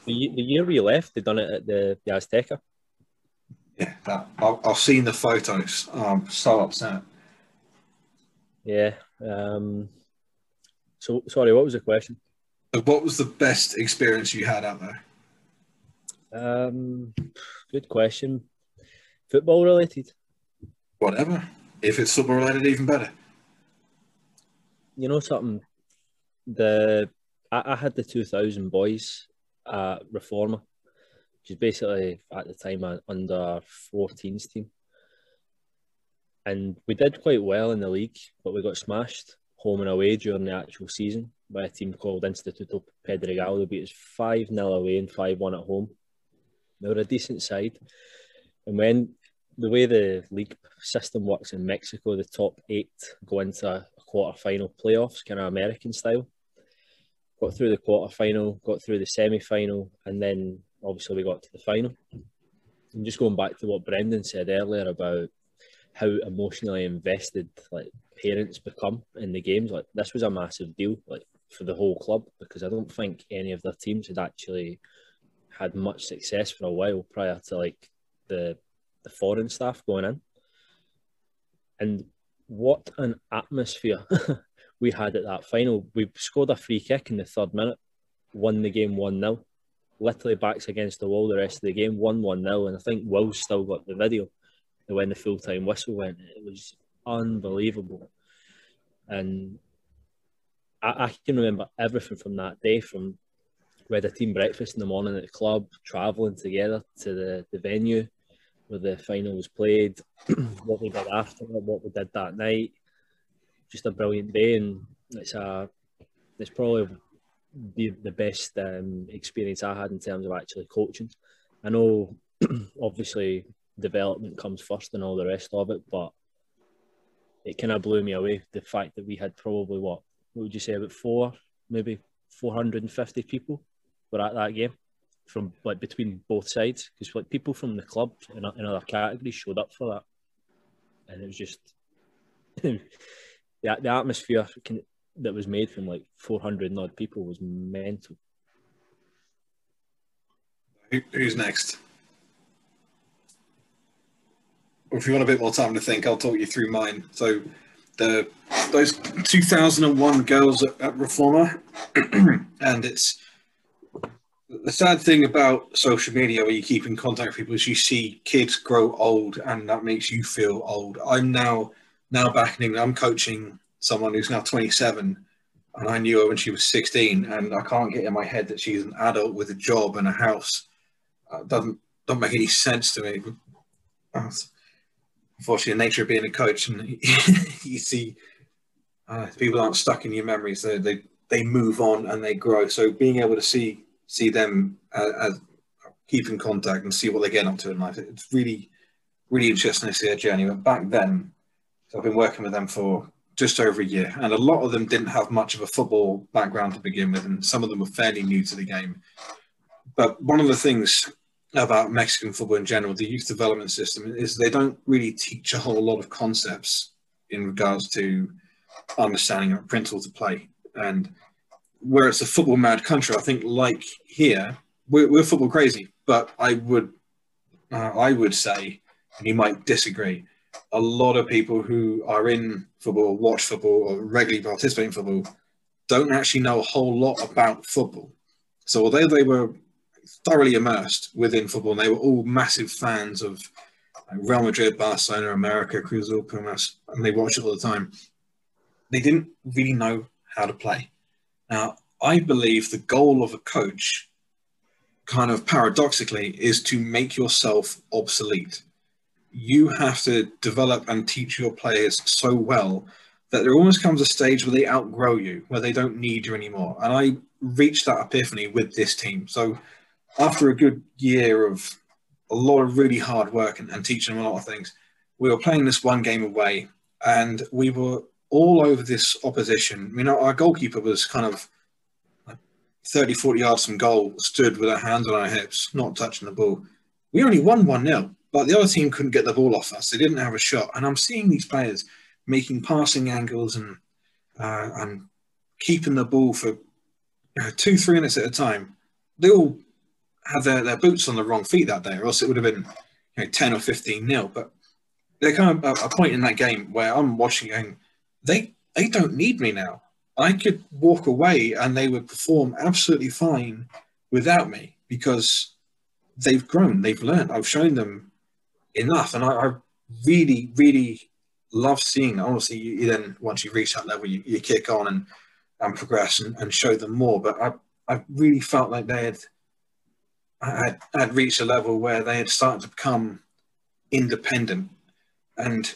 The, the year we left, they done it at the, the Azteca. yeah, that, I, I've seen the photos. I'm so upset. Yeah. Um, so sorry, what was the question? What was the best experience you had out there? Um, good question. Football related. Whatever. If it's football related, even better. You know something? The I, I had the two thousand boys at Reforma, which is basically at the time an under 14s team, and we did quite well in the league, but we got smashed home and away during the actual season by a team called Instituto Pedregal. They beat us five 0 away and five one at home. They were a decent side, and when the way the league system works in Mexico, the top eight go into a quarter final playoffs, kind of American style. Got through the quarter final, got through the semi final, and then obviously we got to the final. And just going back to what Brendan said earlier about how emotionally invested like parents become in the games, like this was a massive deal, like for the whole club, because I don't think any of their teams had actually had much success for a while prior to like the the foreign staff going in. And what an atmosphere we had at that final. We scored a free kick in the third minute, won the game 1 0. Literally backs against the wall the rest of the game, 1 1 0. And I think Will still got the video when the full time whistle went. It was unbelievable. And I, I can remember everything from that day from we had a team breakfast in the morning at the club, travelling together to the, the venue where the final was played, what we did after what we did that night. Just a brilliant day, and it's a it's probably the the best um, experience I had in terms of actually coaching. I know, obviously, development comes first and all the rest of it, but it kind of blew me away the fact that we had probably what what would you say about four, maybe four hundred and fifty people were at that game from like between both sides because like people from the club in, in other categories showed up for that, and it was just the the atmosphere can, that was made from like four hundred odd people was mental. Who's next? Or if you want a bit more time to think, I'll talk you through mine. So, the those 2001 girls at, at Reforma, and it's the sad thing about social media where you keep in contact with people is you see kids grow old and that makes you feel old. I'm now now back in England. I'm coaching someone who's now 27 and I knew her when she was 16 and I can't get in my head that she's an adult with a job and a house. Uh, doesn't don't make any sense to me. Uh, unfortunately, the nature of being a coach and you see uh, people aren't stuck in your memories. They, they they move on and they grow. So being able to see see them uh, as keep in contact and see what they get up to in life. It's really, really interesting to see their journey. But back then, so I've been working with them for just over a year, and a lot of them didn't have much of a football background to begin with, and some of them were fairly new to the game. But one of the things about Mexican football in general, the youth development system, is they don't really teach a whole lot of concepts in regards to understanding a principle to play. And where it's a football mad country, I think like here, we're, we're football crazy. But I would, uh, I would say, and you might disagree, a lot of people who are in football, watch football, or regularly participate in football, don't actually know a whole lot about football. So although they were thoroughly immersed within football, and they were all massive fans of Real Madrid, Barcelona, America, Cruz Azul, Pumas, and they watched it all the time. They didn't really know how to play. Now, I believe the goal of a coach, kind of paradoxically, is to make yourself obsolete. You have to develop and teach your players so well that there almost comes a stage where they outgrow you, where they don't need you anymore. And I reached that epiphany with this team. So after a good year of a lot of really hard work and, and teaching them a lot of things, we were playing this one game away and we were all over this opposition. You know, our goalkeeper was kind of 30, 40 yards from goal, stood with her hands on her hips, not touching the ball. We only won 1 0, but the other team couldn't get the ball off us. They didn't have a shot. And I'm seeing these players making passing angles and uh, and keeping the ball for you know, two, three minutes at a time. They all had their, their boots on the wrong feet that day, or else it would have been you know, 10 or 15 nil. But there kind of a, a point in that game where I'm watching going, they they don't need me now. I could walk away and they would perform absolutely fine without me because they've grown, they've learned. I've shown them enough, and I, I really, really love seeing. Obviously, you, you, then once you reach that level, you, you kick on and and progress and, and show them more. But I I really felt like they had had, had reached a level where they had started to become independent. And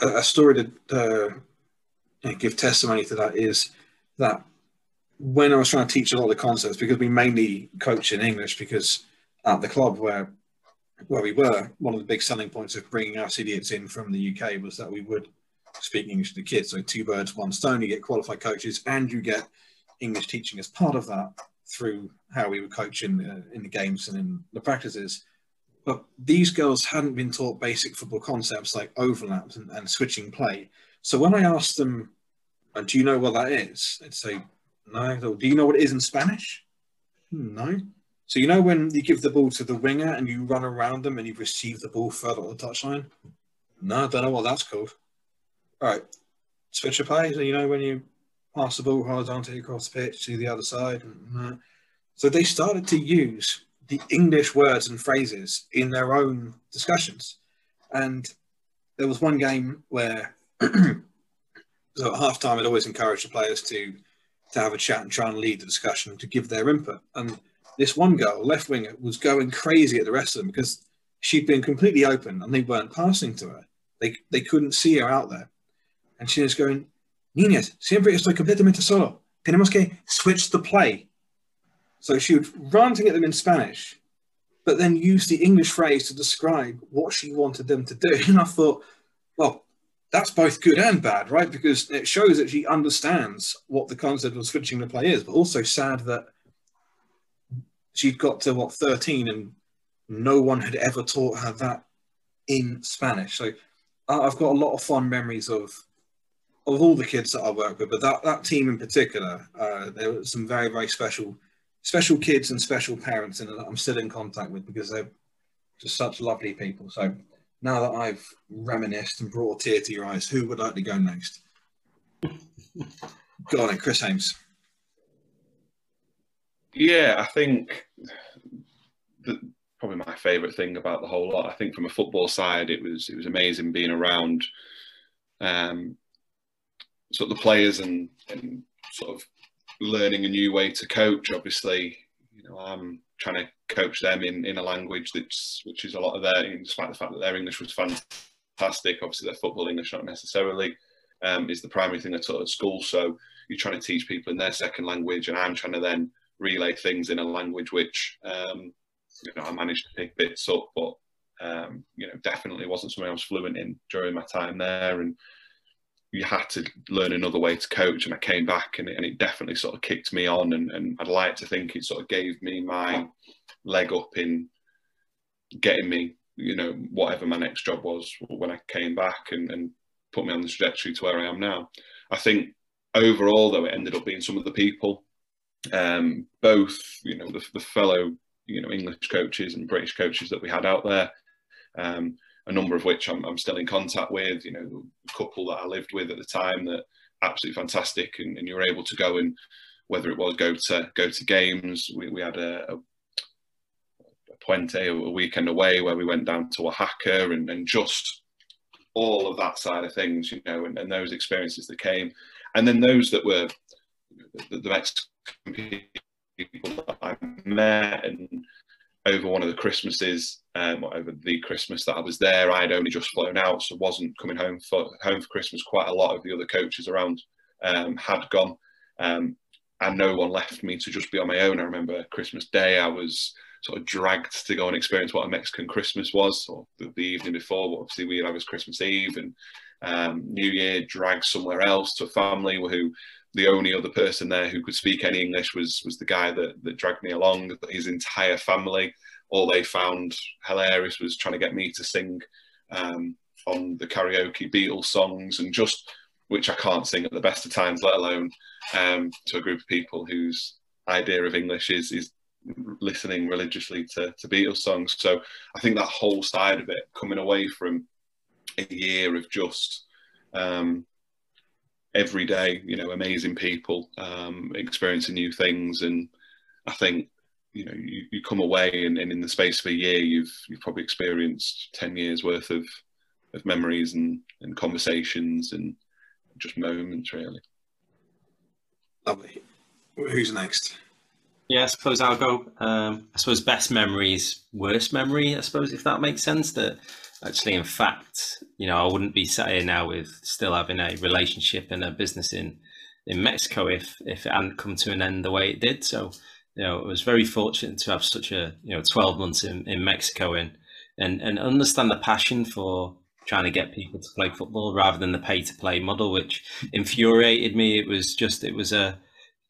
a, a story to uh, give testimony to that is that when I was trying to teach a lot of the concepts, because we mainly coach in English, because at the club where where we were, one of the big selling points of bringing our idiots in from the UK was that we would speak English to the kids. So two birds, one stone. You get qualified coaches, and you get English teaching as part of that through how we were coaching in, in the games and in the practices. But these girls hadn't been taught basic football concepts like overlaps and, and switching play. So when I asked them, uh, "Do you know what that is?" they'd say, "No." Do you know what it is in Spanish? Hmm, no. So you know when you give the ball to the winger and you run around them and you receive the ball further on the touchline? No, I don't know what that's called. All right, switch of play. So you know when you pass the ball horizontally across the pitch to the other side. So they started to use the English words and phrases in their own discussions. And there was one game where, so at half time, always encourage the players to to have a chat and try and lead the discussion to give their input. And this one girl, left winger, was going crazy at the rest of them because she'd been completely open and they weren't passing to her. They they couldn't see her out there, and she was going, Niñas, siempre estoy completamente solo. Tenemos que switch the play. So she would rant at them in Spanish, but then use the English phrase to describe what she wanted them to do. And I thought, well, that's both good and bad, right? Because it shows that she understands what the concept of switching the play is, but also sad that she'd got to what 13 and no one had ever taught her that in Spanish. So I've got a lot of fond memories of of all the kids that I work with, but that, that team in particular, uh, there were some very, very special, special kids and special parents in that I'm still in contact with because they're just such lovely people. So now that I've reminisced and brought a tear to your eyes, who would like to go next? go on, then, Chris Hames. Yeah, I think the, probably my favourite thing about the whole lot. I think from a football side, it was it was amazing being around um, sort of the players and, and sort of learning a new way to coach. Obviously, you know, I'm trying to coach them in, in a language that's which is a lot of their, despite the fact that their English was fantastic. Obviously, their football English not necessarily um, is the primary thing I taught at school. So you're trying to teach people in their second language, and I'm trying to then relay things in a language which um, you know I managed to pick bits up, but um, you know definitely wasn't something I was fluent in during my time there, and you had to learn another way to coach. And I came back and it, and it definitely sort of kicked me on. And, and I'd like to think it sort of gave me my leg up in getting me, you know, whatever my next job was when I came back and, and put me on the trajectory to where I am now. I think overall, though, it ended up being some of the people, um, both, you know, the, the fellow, you know, English coaches and British coaches that we had out there. Um, a number of which I'm, I'm still in contact with. You know, a couple that I lived with at the time that absolutely fantastic, and, and you're able to go and whether it was go to go to games. We, we had a, a, a puente, a weekend away where we went down to Oaxaca and, and just all of that side of things, you know, and, and those experiences that came. And then those that were the, the Mexican people that I met and over one of the Christmases, um, over the Christmas that I was there, I had only just flown out, so wasn't coming home for home for Christmas. Quite a lot of the other coaches around um, had gone, um, and no one left me to just be on my own. I remember Christmas Day, I was sort of dragged to go and experience what a Mexican Christmas was, or the, the evening before. But obviously, we had was Christmas Eve and um, New Year, dragged somewhere else to a family who the only other person there who could speak any English was was the guy that that dragged me along. His entire family, all they found hilarious was trying to get me to sing um, on the karaoke Beatles songs and just which I can't sing at the best of times, let alone um, to a group of people whose idea of English is is listening religiously to, to Beatles songs. So I think that whole side of it, coming away from a year of just um, every day, you know, amazing people, um, experiencing new things. And I think, you know, you, you come away and, and, in the space of a year, you've you've probably experienced 10 years worth of, of memories and, and conversations and just moments, really. Lovely. Who's next? Yeah, I suppose I'll go. Um, I suppose best memories, worst memory. I suppose if that makes sense. That actually, in fact, you know, I wouldn't be sat here now with still having a relationship and a business in in Mexico if if it hadn't come to an end the way it did. So, you know, I was very fortunate to have such a you know twelve months in, in Mexico and and and understand the passion for trying to get people to play football rather than the pay to play model, which infuriated me. It was just it was a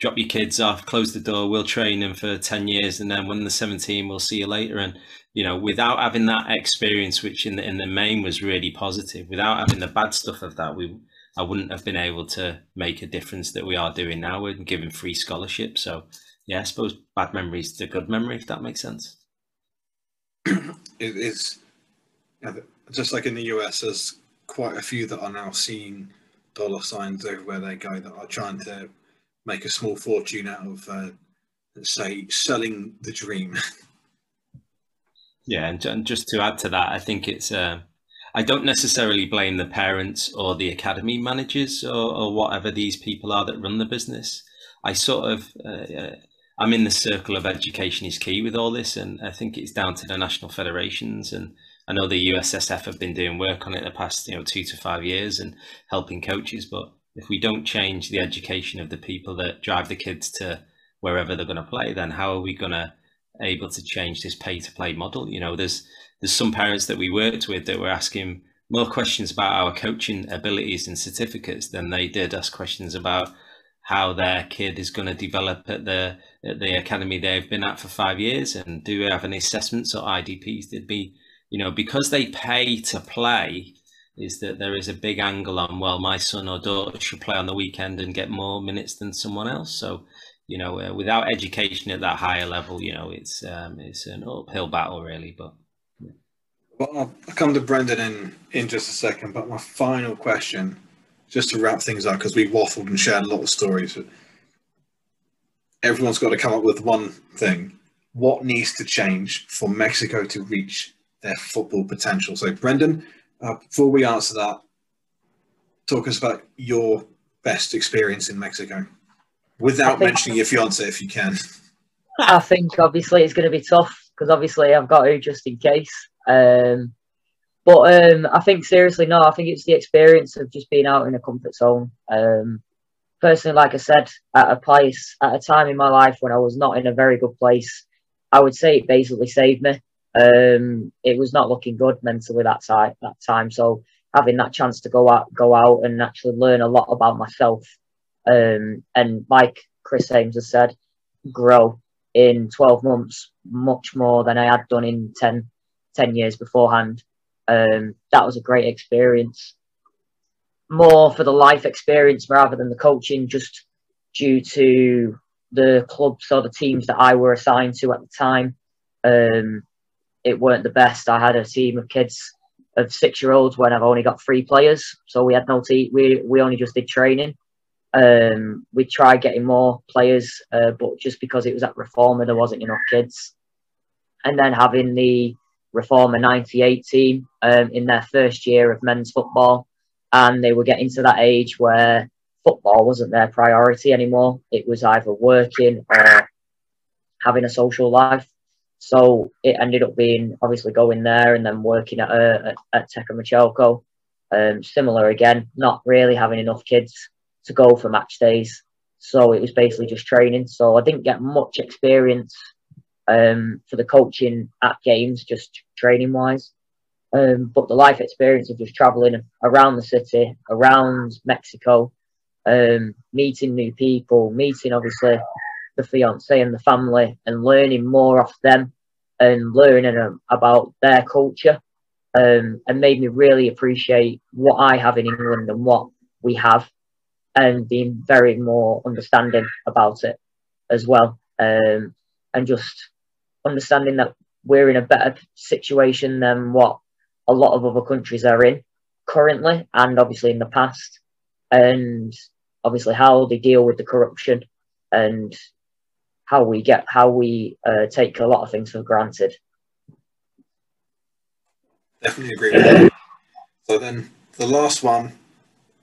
drop your kids off, close the door, we'll train them for 10 years. And then when they're 17, we'll see you later. And, you know, without having that experience, which in the, in the main was really positive, without having the bad stuff of that, we, I wouldn't have been able to make a difference that we are doing now. We're giving free scholarships. So yeah, I suppose bad memories to good memory, if that makes sense. it is just like in the US, there's quite a few that are now seeing dollar signs everywhere they go that are trying to make a small fortune out of, uh, say, selling the dream. Yeah, and, just to add to that, I think it's. Uh, I don't necessarily blame the parents or the academy managers or, or, whatever these people are that run the business. I sort of. Uh, uh I'm in the circle of education is key with all this, and I think it's down to the national federations. And I know the USSF have been doing work on it the past, you know, two to five years and helping coaches. But if we don't change the education of the people that drive the kids to wherever they're going to play, then how are we going to able to change this pay to play model? You know, there's there's some parents that we worked with that were asking more questions about our coaching abilities and certificates than they did ask questions about how their kid is going to develop at the at the academy they've been at for five years and do we have any assessments or IDPs? They'd be you know because they pay to play is that there is a big angle on well my son or daughter should play on the weekend and get more minutes than someone else. So you know uh, without education at that higher level you know it's um, it's an uphill battle really but yeah. well I'll come to Brendan in in just a second but my final question just to wrap things up because we waffled and shared a lot of stories. Everyone's got to come up with one thing. What needs to change for Mexico to reach their football potential? So Brendan uh, before we answer that, talk us about your best experience in Mexico without mentioning your fiance if you can. I think obviously it's going to be tough because obviously I've got to just in case. Um, but um, I think seriously, no, I think it's the experience of just being out in a comfort zone. Um, personally, like I said, at a place, at a time in my life when I was not in a very good place, I would say it basically saved me. Um, it was not looking good mentally that time. That time, so having that chance to go out, go out and actually learn a lot about myself, um, and like Chris Ames has said, grow in 12 months much more than I had done in 10, 10 years beforehand. Um, that was a great experience. More for the life experience rather than the coaching, just due to the clubs or the teams that I were assigned to at the time. Um, it weren't the best. I had a team of kids of six year olds when I've only got three players, so we had no team. We we only just did training. Um, we tried getting more players, uh, but just because it was at Reforma, there wasn't enough kids. And then having the Reforma 98 team um, in their first year of men's football, and they were getting to that age where football wasn't their priority anymore. It was either working or having a social life. So it ended up being obviously going there and then working at uh, at, at Teka Um, similar again, not really having enough kids to go for match days. So it was basically just training. So I didn't get much experience um, for the coaching at games, just training wise. Um, but the life experience of just traveling around the city, around Mexico, um, meeting new people, meeting obviously the fiance and the family, and learning more off them and learning um, about their culture, um, and made me really appreciate what I have in England and what we have, and being very more understanding about it as well, um, and just understanding that we're in a better situation than what a lot of other countries are in currently, and obviously in the past, and obviously how they deal with the corruption and how we get how we uh, take a lot of things for granted. Definitely agree with that. So then the last one,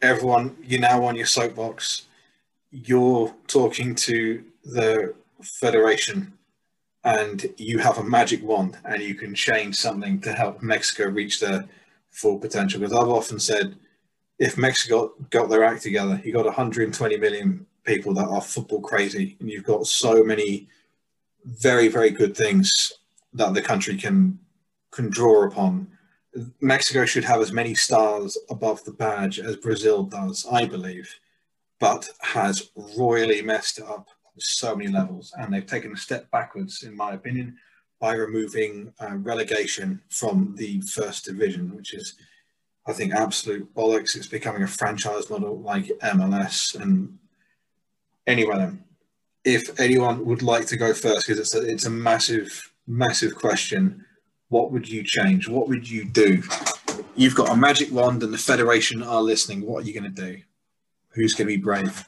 everyone, you're now on your soapbox. You're talking to the federation and you have a magic wand and you can change something to help Mexico reach their full potential. Because I've often said if Mexico got their act together, you got 120 million people that are football crazy, and you've got so many very, very good things that the country can can draw upon. Mexico should have as many stars above the badge as Brazil does, I believe, but has royally messed it up so many levels, and they've taken a step backwards, in my opinion, by removing uh, relegation from the first division, which is I think absolute bollocks. It's becoming a franchise model like MLS and Then, if anyone would like to go first, because it's a, it's a massive, massive question. What would you change? What would you do? You've got a magic wand, and the federation are listening. What are you going to do? Who's going to be brave?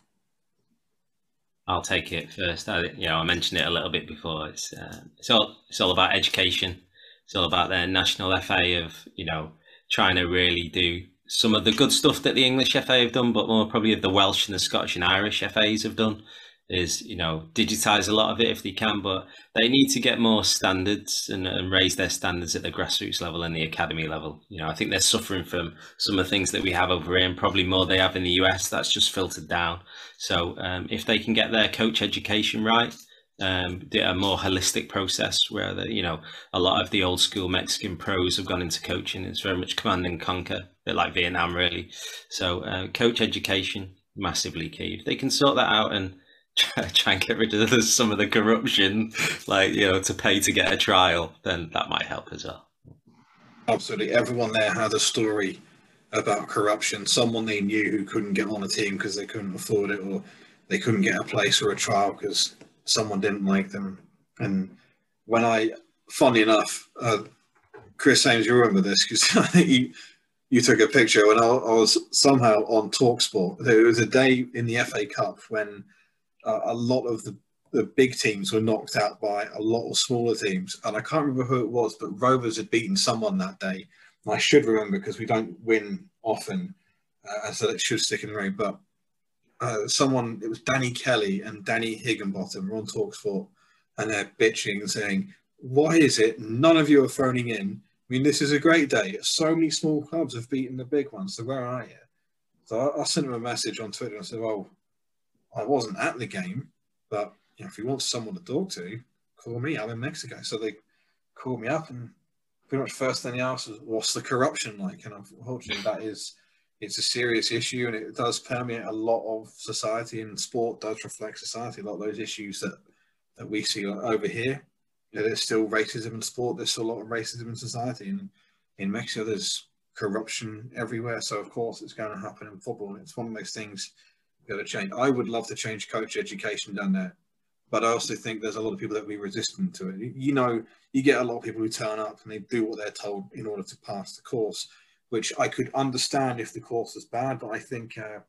I'll take it first. I, you know, I mentioned it a little bit before. It's uh, it's all it's all about education. It's all about their national FA of you know trying to really do some of the good stuff that the English FA have done, but more probably the Welsh and the Scottish and Irish FAs have done is, you know, digitize a lot of it if they can, but they need to get more standards and, and raise their standards at the grassroots level and the academy level. You know, I think they're suffering from some of the things that we have over here and probably more they have in the US that's just filtered down. So um, if they can get their coach education right, um, a more holistic process where the, you know a lot of the old school Mexican pros have gone into coaching. It's very much command and conquer, a bit like Vietnam, really. So uh, coach education massively key. If they can sort that out and try, and get rid of some of the corruption, like you know, to pay to get a trial, then that might help as well. Absolutely, everyone there had a story about corruption. Someone they knew who couldn't get on a team because they couldn't afford it, or they couldn't get a place or a trial because someone didn't like them. And when I, funny enough, uh, Chris James, you remember this because I think you you took a picture when I, I, was somehow on Talksport. There was a day in the FA Cup when uh, a lot of the, the big teams were knocked out by a lot of smaller teams, and I can't remember who it was, but Rovers had beaten someone that day. And I should remember because we don't win often, uh, so it should stick in the. But uh, someone, it was Danny Kelly and Danny Higginbotham were on Talksport and they're bitching and saying, why is it none of you are phoning in? I mean, this is a great day. So many small clubs have beaten the big ones. So where are you? So I, I sent him a message on Twitter and I said, well, I wasn't at the game, but you know, if you want someone to talk to, call me. I'm in Mexico. So they called me up and pretty much first thing they asked was, what's the corruption like? And unfortunately, that is it's a serious issue and it does permeate a lot of society and sport does reflect society. A lot of those issues that, that we see over here, you know, there's still racism in sport. There's still a lot of racism in society. And in Mexico, there's corruption everywhere. So of course it's going to happen in football. and It's one of those things got to change. I would love to change coach education down there. But I also think there's a lot of people that will be resistant to it. You know, you get a lot of people who turn up and they do what they're told in order to pass the course which I could understand if the course was bad, but I think uh,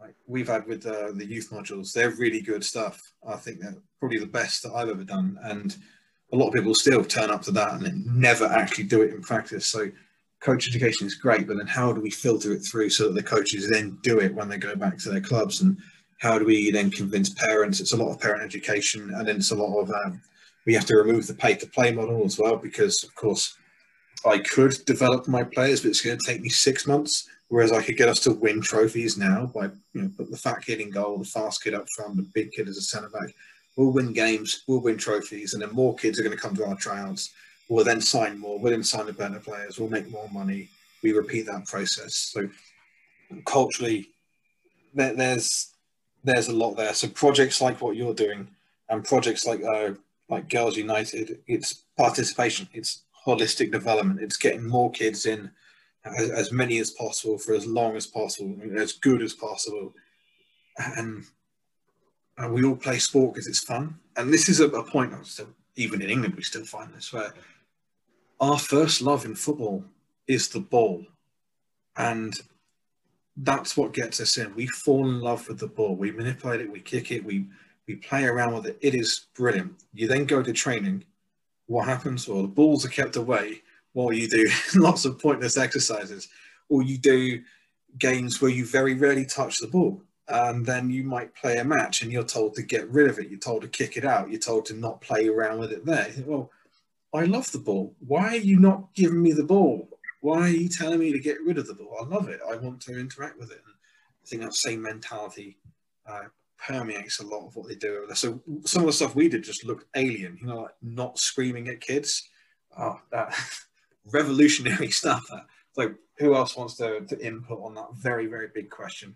like we've had with uh, the youth modules. They're really good stuff. I think they're probably the best that I've ever done, and a lot of people still turn up to that and never actually do it in practice. So coach education is great, but then how do we filter it through so that the coaches then do it when they go back to their clubs? And how do we then convince parents? It's a lot of parent education, and then it's a lot of um, we have to remove the pay to play model as well because, of course, I could develop my players, but it's going to take me six months. Whereas I could get us to win trophies now by you know put the fat kid in goal, the fast kid up front, the big kid as a centre back. We'll win games, we'll win trophies, and then more kids are going to come to our tryouts. We'll then sign more. We'll then sign the better players. We'll make more money. We repeat that process. So culturally, there, there's there's a lot there. So projects like what you're doing, and projects like uh, like Girls United, it's participation. It's holistic development. It's getting more kids in, as, as many as possible for as long as possible, as good as possible, and, and we all play sport because it's fun. And this is a, a point. Still, even in England, we still find this where our first love in football is the ball, and that's what gets us in. We fall in love with the ball. We manipulate it. We kick it. We we play around with it. It is brilliant. You then go to training what happens? Well, the balls are kept away while you do lots of pointless exercises, or you do games where you very rarely touch the ball. And then you might play a match and you're told to get rid of it. You're told to kick it out. You're told to not play around with it there. Well, I love the ball. Why are you not giving me the ball? Why are you telling me to get rid of the ball? I love it. I want to interact with it. And I think that same mentality uh, permeates a lot of what they do. So some of the stuff we did just looked alien, you know, like not screaming at kids. Oh, that revolutionary stuff. Like, who else wants to, to input on that very, very big question?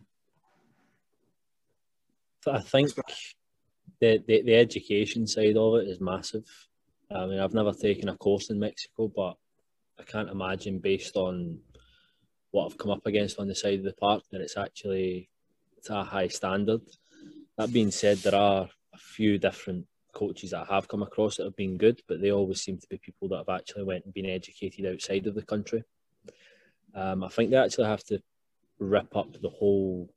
I think the, the, the education side of it is massive. I mean, I've never taken a course in Mexico, but I can't imagine based on what I've come up against on the side of the park that it's actually it's a high standard. That being said, there are a few different coaches that I have come across that have been good, but they always seem to be people that have actually went and been educated outside of the country. Um, I think they actually have to rip up the whole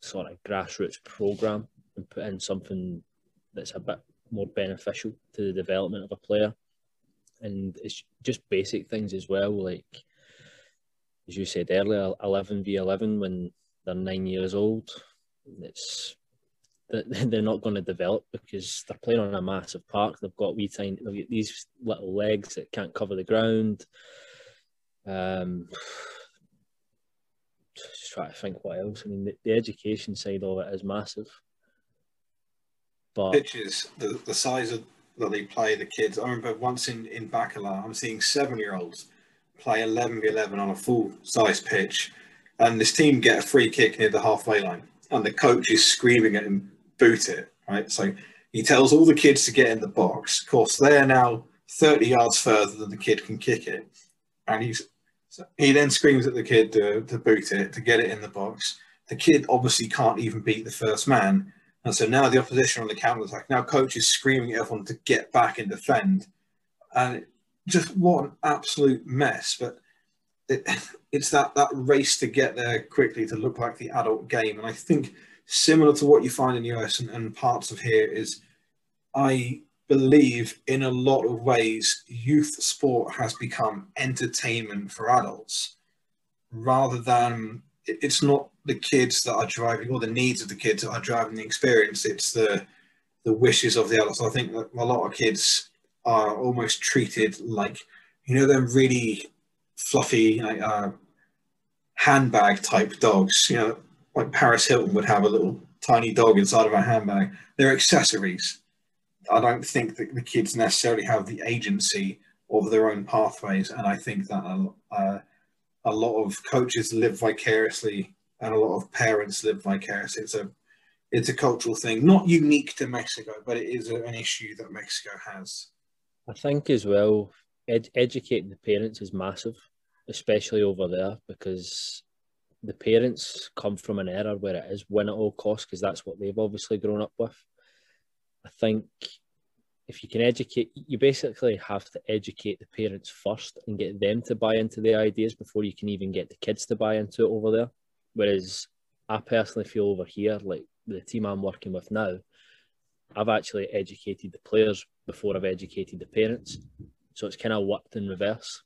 sort of grassroots program and put in something that's a bit more beneficial to the development of a player. And it's just basic things as well, like as you said earlier, 11 v 11 when they're nine years old. It's that they're not going to develop because they're playing on a massive park. They've got wee tiny, they've got these little legs that can't cover the ground. Um, just try to think what else. I mean, the, the education side of it is massive. But pitches, the, the size of that they play the kids. I remember once in in Bacalar, I'm seeing seven year olds play 11 v 11 on a full size pitch, and this team get a free kick near the halfway line, and the coach is screaming at him boot it, right? So he tells all the kids to get in the box. Of course, they're now 30 yards further than the kid can kick it. And he's so he then screams at the kid to, to boot it, to get it in the box. The kid obviously can't even beat the first man. And so now the opposition on the counter attack. Now coach is screaming at everyone to get back and defend. And just what an absolute mess. But it, it's that, that race to get there quickly to look like the adult game. And I think similar to what you find in the US and, and parts of here is I believe in a lot of ways youth sport has become entertainment for adults rather than it's not the kids that are driving or the needs of the kids that are driving the experience. It's the the wishes of the adults. I think that a lot of kids are almost treated like you know them really fluffy uh, handbag type dogs you know like Paris Hilton would have a little tiny dog inside of her handbag. They're accessories. I don't think that the kids necessarily have the agency of their own pathways, and I think that a, a lot of coaches live vicariously, and a lot of parents live vicariously. It's a it's a cultural thing, not unique to Mexico, but it is an issue that Mexico has. I think as well, ed- educating the parents is massive, especially over there, because the parents come from an era where it is win at all costs because that's what they've obviously grown up with. I think if you can educate, you basically have to educate the parents first and get them to buy into the ideas before you can even get the kids to buy into it over there. Whereas I personally feel over here, like the team I'm working with now, I've actually educated the players before I've educated the parents. So it's kind of worked in reverse,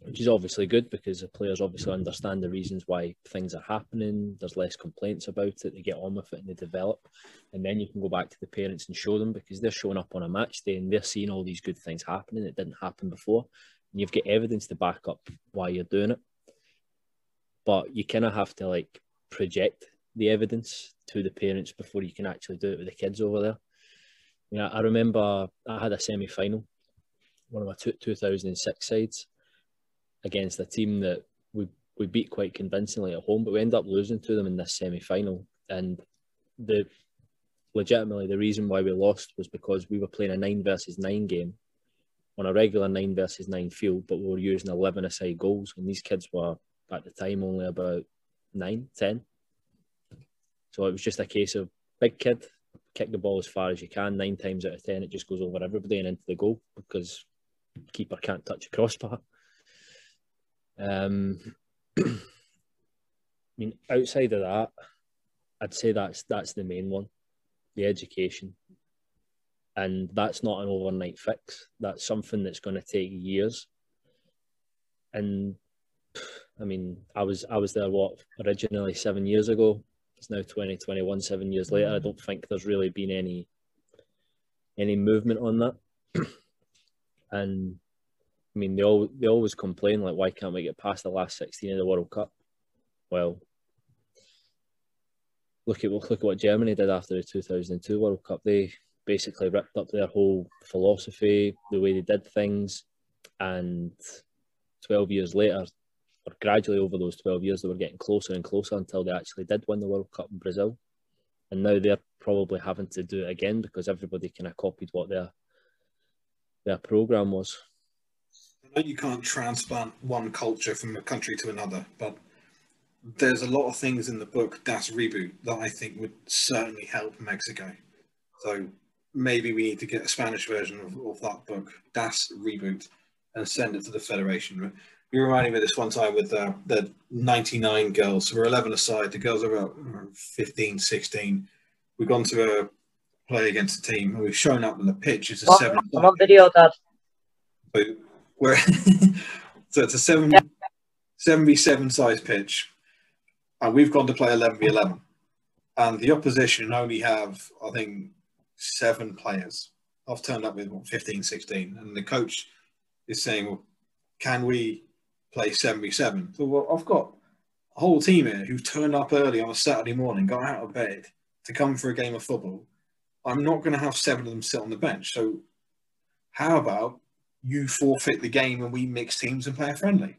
which is obviously good because the players obviously understand the reasons why things are happening. There's less complaints about it. They get on with it and they develop. And then you can go back to the parents and show them because they're showing up on a match day and they're seeing all these good things happening that didn't happen before. And you've got evidence to back up why you're doing it. But you kind of have to like project the evidence to the parents before you can actually do it with the kids over there. You know, I remember I had a semi final, one of my two, 2006 sides, against a team that we, we beat quite convincingly at home, but we end up losing to them in this semi final. And the legitimately the reason why we lost was because we were playing a nine versus nine game on a regular nine versus nine field, but we were using 11 aside goals. And these kids were at the time only about nine, ten. So it was just a case of big kid, kick the ball as far as you can. Nine times out of ten, it just goes over everybody and into the goal because keeper can't touch a crossbar. Um, I mean, outside of that, I'd say that's that's the main one, the education, and that's not an overnight fix. That's something that's going to take years. And I mean, I was I was there what originally seven years ago. It's now 2021, seven years later. I don't think there's really been any any movement on that. and I mean, they all they always complain like, why can't we get past the last 16 of the World Cup? Well, look at look at what Germany did after the 2002 World Cup. They basically ripped up their whole philosophy, the way they did things, and 12 years later, or gradually over those 12 years, they were getting closer and closer until they actually did win the World Cup in Brazil. And now they're probably having to do it again because everybody kind of copied what their their program was. You can't transplant one culture from a country to another, but there's a lot of things in the book Das Reboot that I think would certainly help Mexico. So maybe we need to get a Spanish version of, of that book, Das Reboot, and send it to the Federation you reminded me of this one time with uh, the 99 girls. So we're 11 aside. The girls are about 15, 16. We've gone to a play against a team and we've shown up on the pitch. It's a I'm seven. I'm on video, Dad. So, we're so it's a seven, Yeah. 77 size pitch. And we've gone to play 11 v 11. And the opposition only have, I think, seven players. I've turned up with what, 15, 16. And the coach is saying, well, can we play 77. So well, I've got a whole team here who've turned up early on a Saturday morning, got out of bed to come for a game of football. I'm not going to have seven of them sit on the bench. So how about you forfeit the game and we mix teams and play a friendly?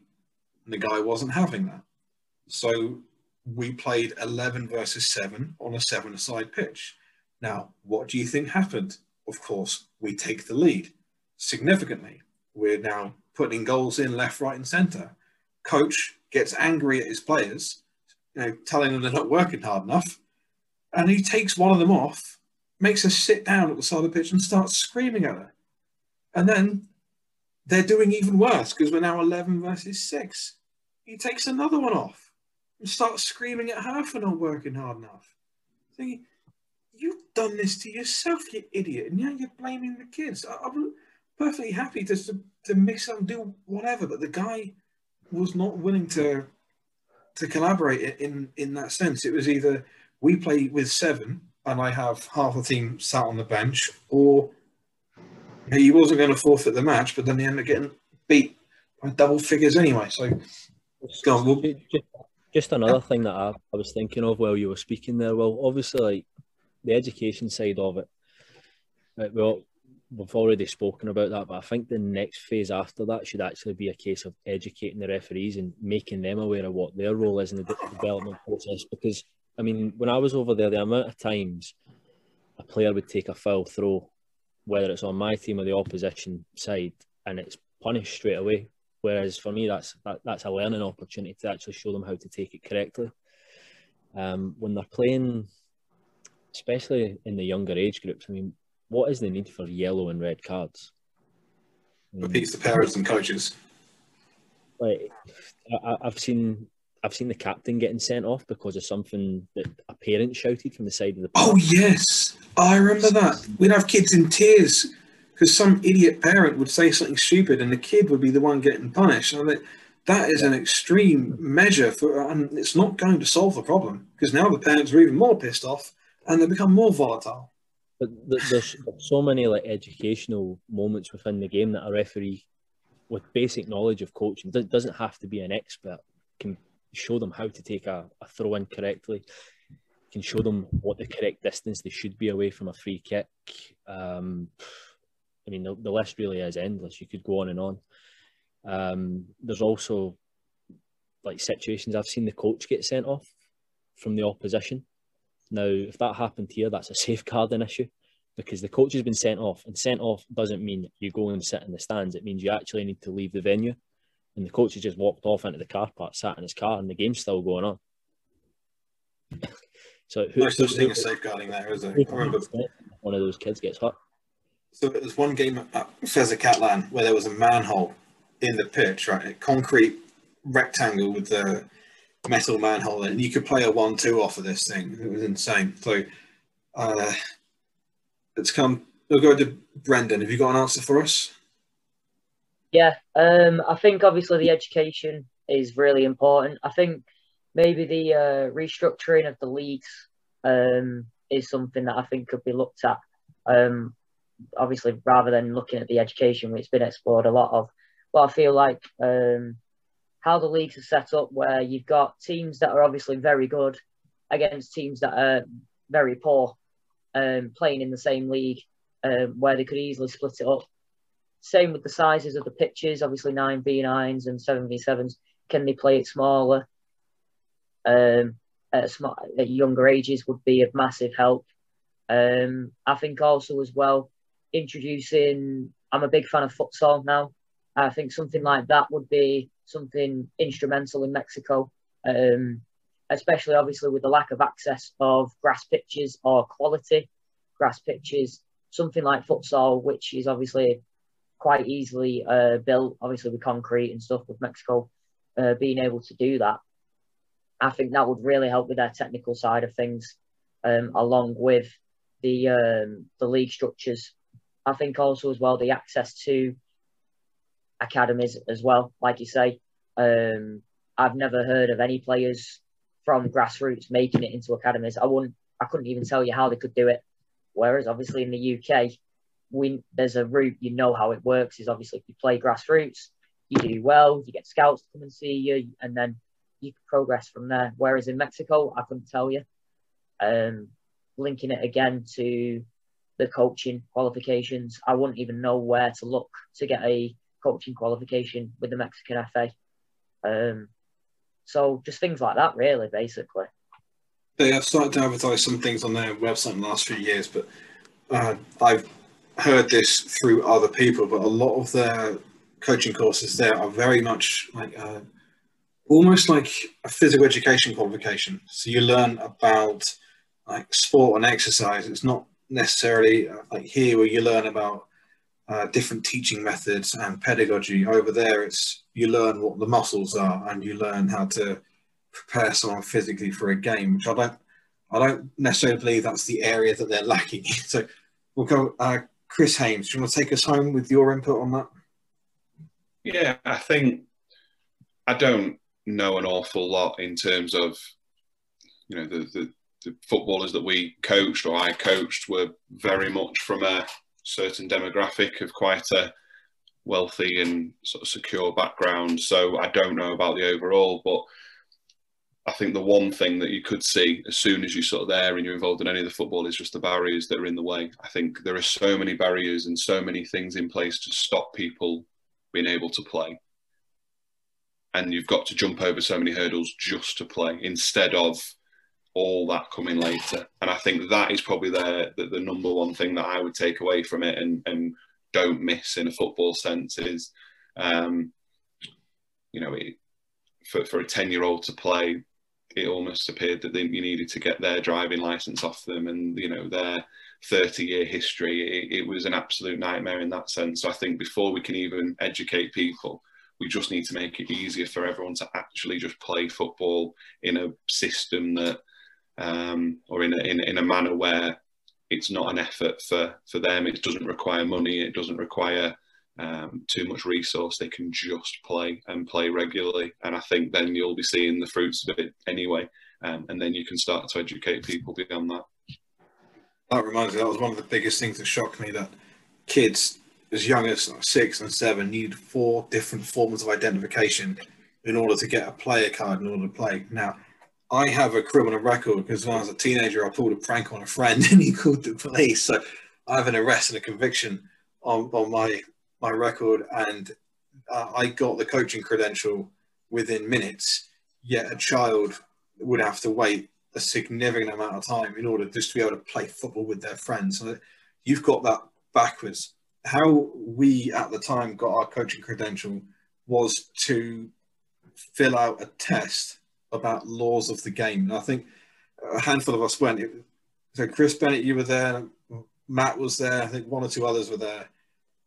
And the guy wasn't having that. So we played 11 versus 7 on a 7 aside pitch. Now, what do you think happened? Of course, we take the lead significantly. We're now putting goals in left, right, and centre. Coach gets angry at his players, you know, telling them they're not working hard enough, and he takes one of them off, makes her sit down at the side of the pitch, and starts screaming at her. And then they're doing even worse because we're now 11 versus 6. He takes another one off and starts screaming at her for not working hard enough. Thinking, you've done this to yourself, you idiot, and now you're blaming the kids. I, I'm perfectly happy to, to, to mix and do whatever, but the guy was not willing to to collaborate in in that sense. It was either we play with seven and I have half the team sat on the bench, or he wasn't going to forfeit the match, but then they ended up getting beat by double figures anyway. So on, we'll, Ju- ju- Just another thing that I, I was thinking of while you were speaking there. Well, obviously, like the education side of it. Like, well, we've already spoken about that, but I think the next phase after that should actually be a case of educating the referees and making them aware of what their role is in the de- development process. Because I mean, when I was over there, the amount of times a player would take a foul throw, whether it's on my team or the opposition side, and it's punished straight away. Whereas for me, that's that, that's a learning opportunity to actually show them how to take it correctly. Um, when they're playing, especially in the younger age groups, I mean, what is the need for yellow and red cards? Appease the parents and coaches. like I- I've seen I've seen the captain getting sent off because of something that a parent shouted from the side of the. Oh yes, oh, I remember that. We'd have kids in tears because some idiot parent would say something stupid, and the kid would be the one getting punished. And that that is an extreme measure for, and it's not going to solve the problem because now the parents are even more pissed off and they become more volatile. But there's so many like educational moments within the game that a referee with basic knowledge of coaching doesn't have to be an expert can show them how to take a, a throw in correctly, can show them what the correct distance they should be away from a free kick. Um, I mean, the, the list really is endless. You could go on and on. Um, there's also like situations I've seen the coach get sent off from the opposition. Now, if that happened here, that's a safeguarding issue because the coach has been sent off, and sent off doesn't mean you go and sit in the stands. It means you actually need to leave the venue and the coach has just walked off into the car park, sat in his car, and the game's still going on. so who, such thing as safeguarding there, is there? I remember one of those kids gets hurt. So there was one game at Fezzer Catlan where there was a manhole in the pitch, right? A concrete rectangle with the metal manhole in. And you could play a one-two off of this thing. It was insane. So uh, let's come. We'll go to Brendan. Have you got an answer for us? Yeah, um, I think obviously the education is really important. I think maybe the uh, restructuring of the leagues um, is something that I think could be looked at. Um, obviously, rather than looking at the education, which has been explored a lot of. But I feel like um, how the leagues are set up, where you've got teams that are obviously very good against teams that are very poor, um, playing in the same league, um, where they could easily split it up same with the sizes of the pitches, obviously 9v9s and 7v7s. Can they play it smaller? Um, at, at younger ages would be of massive help. Um, I think also as well, introducing, I'm a big fan of futsal now. I think something like that would be something instrumental in Mexico, um, especially obviously with the lack of access of grass pitches or quality grass pitches. Something like futsal, which is obviously quite easily uh, built, obviously with concrete and stuff with Mexico uh, being able to do that. I think that would really help with their technical side of things, um, along with the um, the league structures. I think also as well the access to academies as well, like you say. Um, I've never heard of any players from grassroots making it into academies. I wouldn't, I couldn't even tell you how they could do it. Whereas obviously in the UK, we there's a route you know how it works is obviously if you play grassroots you do well you get scouts to come and see you and then you progress from there. Whereas in mexico i couldn't tell you. Um, linking it again to the coaching qualifications i wouldn't even know where to look to get a coaching qualification with the mexican fa um, so just things like that really basically. They have started to advertise some things on their website in the last few years but uh, I've heard this through other people, but a lot of their coaching courses there are very much like uh, almost like a physical education qualification. So you learn about like sport and exercise. It's not necessarily uh, like here where you learn about uh, different teaching methods and pedagogy. Over there, it's you learn what the muscles are and you learn how to prepare someone physically for a game, which I don't. I don't necessarily believe that's the area that they're lacking. so we'll go. Uh, Chris Hames, do you want to take us home with your input on that? Yeah, I think I don't know an awful lot in terms of you know the, the, the footballers that we coached or I coached were very much from a certain demographic of quite a wealthy and sort of secure background. So I don't know about the overall, but I think the one thing that you could see as soon as you're sort of there and you're involved in any of the football is just the barriers that are in the way. I think there are so many barriers and so many things in place to stop people being able to play. And you've got to jump over so many hurdles just to play instead of all that coming later. And I think that is probably the, the, the number one thing that I would take away from it and, and don't miss in a football sense is, um, you know, it, for, for a 10 year old to play it almost appeared that they, you needed to get their driving license off them and you know their 30 year history it, it, was an absolute nightmare in that sense so i think before we can even educate people we just need to make it easier for everyone to actually just play football in a system that, um, or in a, in, in a manner where it's not an effort for, for them. It doesn't require money. It doesn't require um, too much resource. They can just play and play regularly. And I think then you'll be seeing the fruits of it anyway. Um, and then you can start to educate people beyond that. That reminds me, that was one of the biggest things that shocked me that kids as young as six and seven need four different forms of identification in order to get a player card in order to play. Now, I have a criminal record because when I was a teenager, I pulled a prank on a friend and he called the police. So I have an arrest and a conviction on, on my my record, and uh, I got the coaching credential within minutes. Yet a child would have to wait a significant amount of time in order just to be able to play football with their friends. So you've got that backwards. How we at the time got our coaching credential was to fill out a test about laws of the game. And I think a handful of us went. So Chris Bennett, you were there. Matt was there. I think one or two others were there.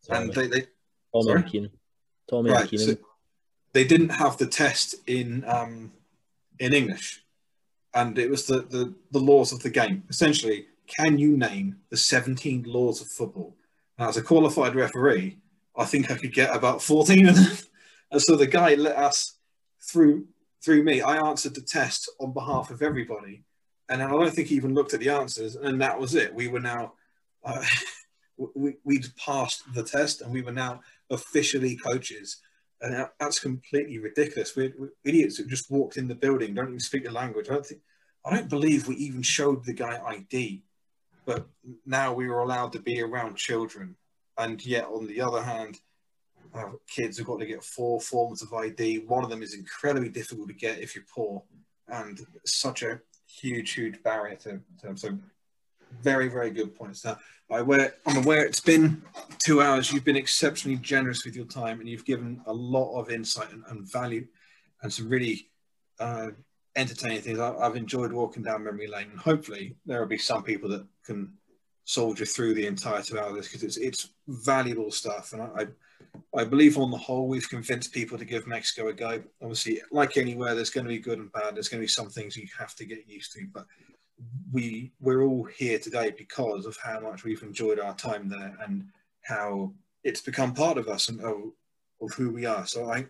Tommy. And they, they Tommy Sorry? Keenan. Tommy right, Keenan. so they didn't have the test in um, in English, and it was the, the the laws of the game. Essentially, can you name the 17 laws of football? Now, as a qualified referee, I think I could get about 14 of them. And so the guy let us through through me. I answered the test on behalf of everybody, and I don't think he even looked at the answers, and that was it. We were now. Uh, we, we'd passed the test and we were now officially coaches. And that- that's completely ridiculous. We're, we're idiots who just walked in the building, don't even speak the language. I don't think, I don't believe we even showed the guy ID, but now we were allowed to be around children. And yet, on the other hand, uh, kids have got to get four forms of ID. One of them is incredibly difficult to get if you're poor, and such a huge, huge barrier to, to so very, very good points. Now, I aware, I'm aware it's been two hours. You've been exceptionally generous with your time, and you've given a lot of insight and, and value, and some really uh, entertaining things. I, I've enjoyed walking down memory lane, and hopefully there will be some people that can soldier through the entire two hours because it's it's valuable stuff. And I, I I believe on the whole we've convinced people to give Mexico a go. Obviously, like anywhere, there's going to be good and bad. There's going to be some things you have to get used to, but we we're all here today because of how much we've enjoyed our time there and how it's become part of us and of, of who we are. So I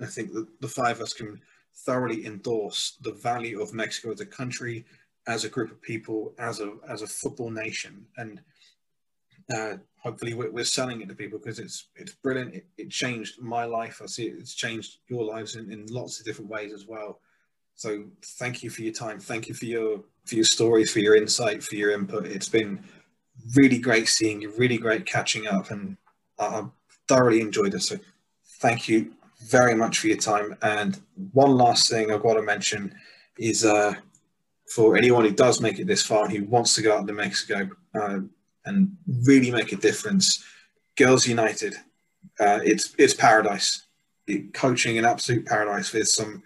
I think that the five of us can thoroughly endorse the value of Mexico as a country, as a group of people, as a as a football nation, and uh, hopefully we're, we're selling it to people because it's it's brilliant. It, it changed my life. I see it, it's changed your lives in, in lots of different ways as well. So thank you for your time. Thank you for your for your stories, for your insight, for your input. It's been really great seeing you. Really great catching up, and I thoroughly enjoyed it. So thank you very much for your time. And one last thing I've got to mention is uh, for anyone who does make it this far and who wants to go out to Mexico uh, and really make a difference, Girls United, uh, it's it's paradise. Coaching an absolute paradise with some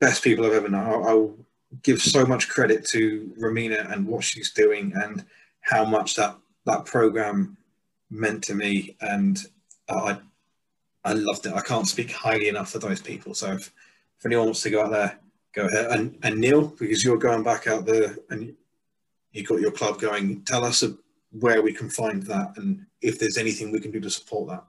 best people I've ever known. I'll, I'll give so much credit to Romina and what she's doing and how much that that program meant to me. And I I loved it. I can't speak highly enough of those people. So if, if anyone wants to go out there, go ahead. And, and Neil, because you're going back out there and you got your club going, tell us where we can find that and if there's anything we can do to support that.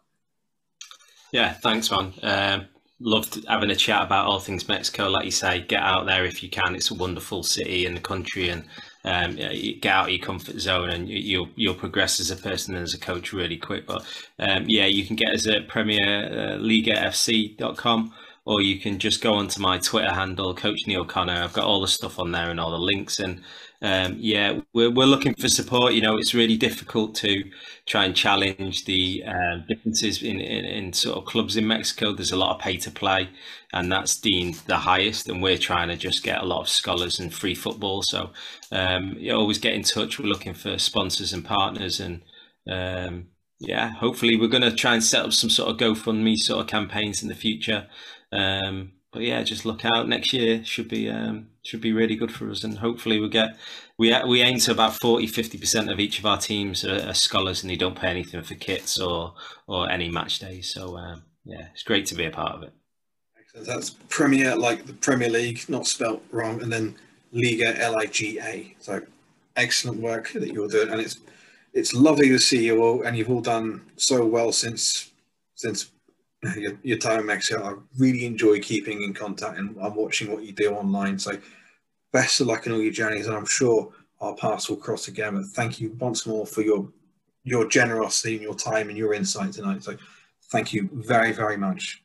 Yeah, thanks, man. Um, loved having a chat about all things Mexico. Like you say, get out there if you can. It's a wonderful city and the country, and um, get out of your comfort zone, and you, you'll you'll progress as a person and as a coach really quick. But um, yeah, you can get us at Premier uh, or you can just go onto my Twitter handle, Coach Neil Connor. I've got all the stuff on there and all the links. And um, yeah, we're, we're looking for support. You know, it's really difficult to try and challenge the uh, differences in, in, in, sort of clubs in Mexico. There's a lot of pay to play, and that's deemed the highest. And we're trying to just get a lot of scholars and free football. So um, you always get in touch. We're looking for sponsors and partners and um, yeah, hopefully we're going to try and set up some sort of GoFundMe sort of campaigns in the future. Um, but yeah, just look out. Next year should be um, should be really good for us, and hopefully we get we we aim to about 40 50 percent of each of our teams are, are, scholars, and they don't pay anything for kits or or any match days. So um, yeah, it's great to be a part of it. That's Premier, like the Premier League, not spelt wrong, and then Liga L I G A. So excellent work that you're doing, and it's it's lovely to see you all, and you've all done so well since since your, your time Mexico. I really enjoy keeping in contact and I'm watching what you do online. So best of luck in all your journeys, and I'm sure our paths will cross again. But thank you once more for your your generosity and your time and your insight tonight. So thank you very very much.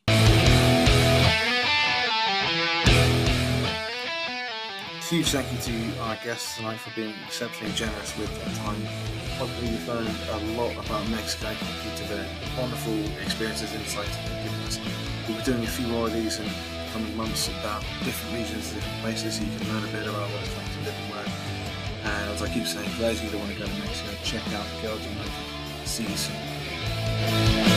Huge thank you to our guests tonight for being exceptionally generous with their time. Hopefully you learned a lot about Mexico due to the wonderful experiences, and insights they've given us. We'll be doing a few more of these in the coming months about different regions, different places, so you can learn a bit about what it's like to live and work. And as I keep saying, for those of you that want to go to Mexico, check out Girls United. See you soon.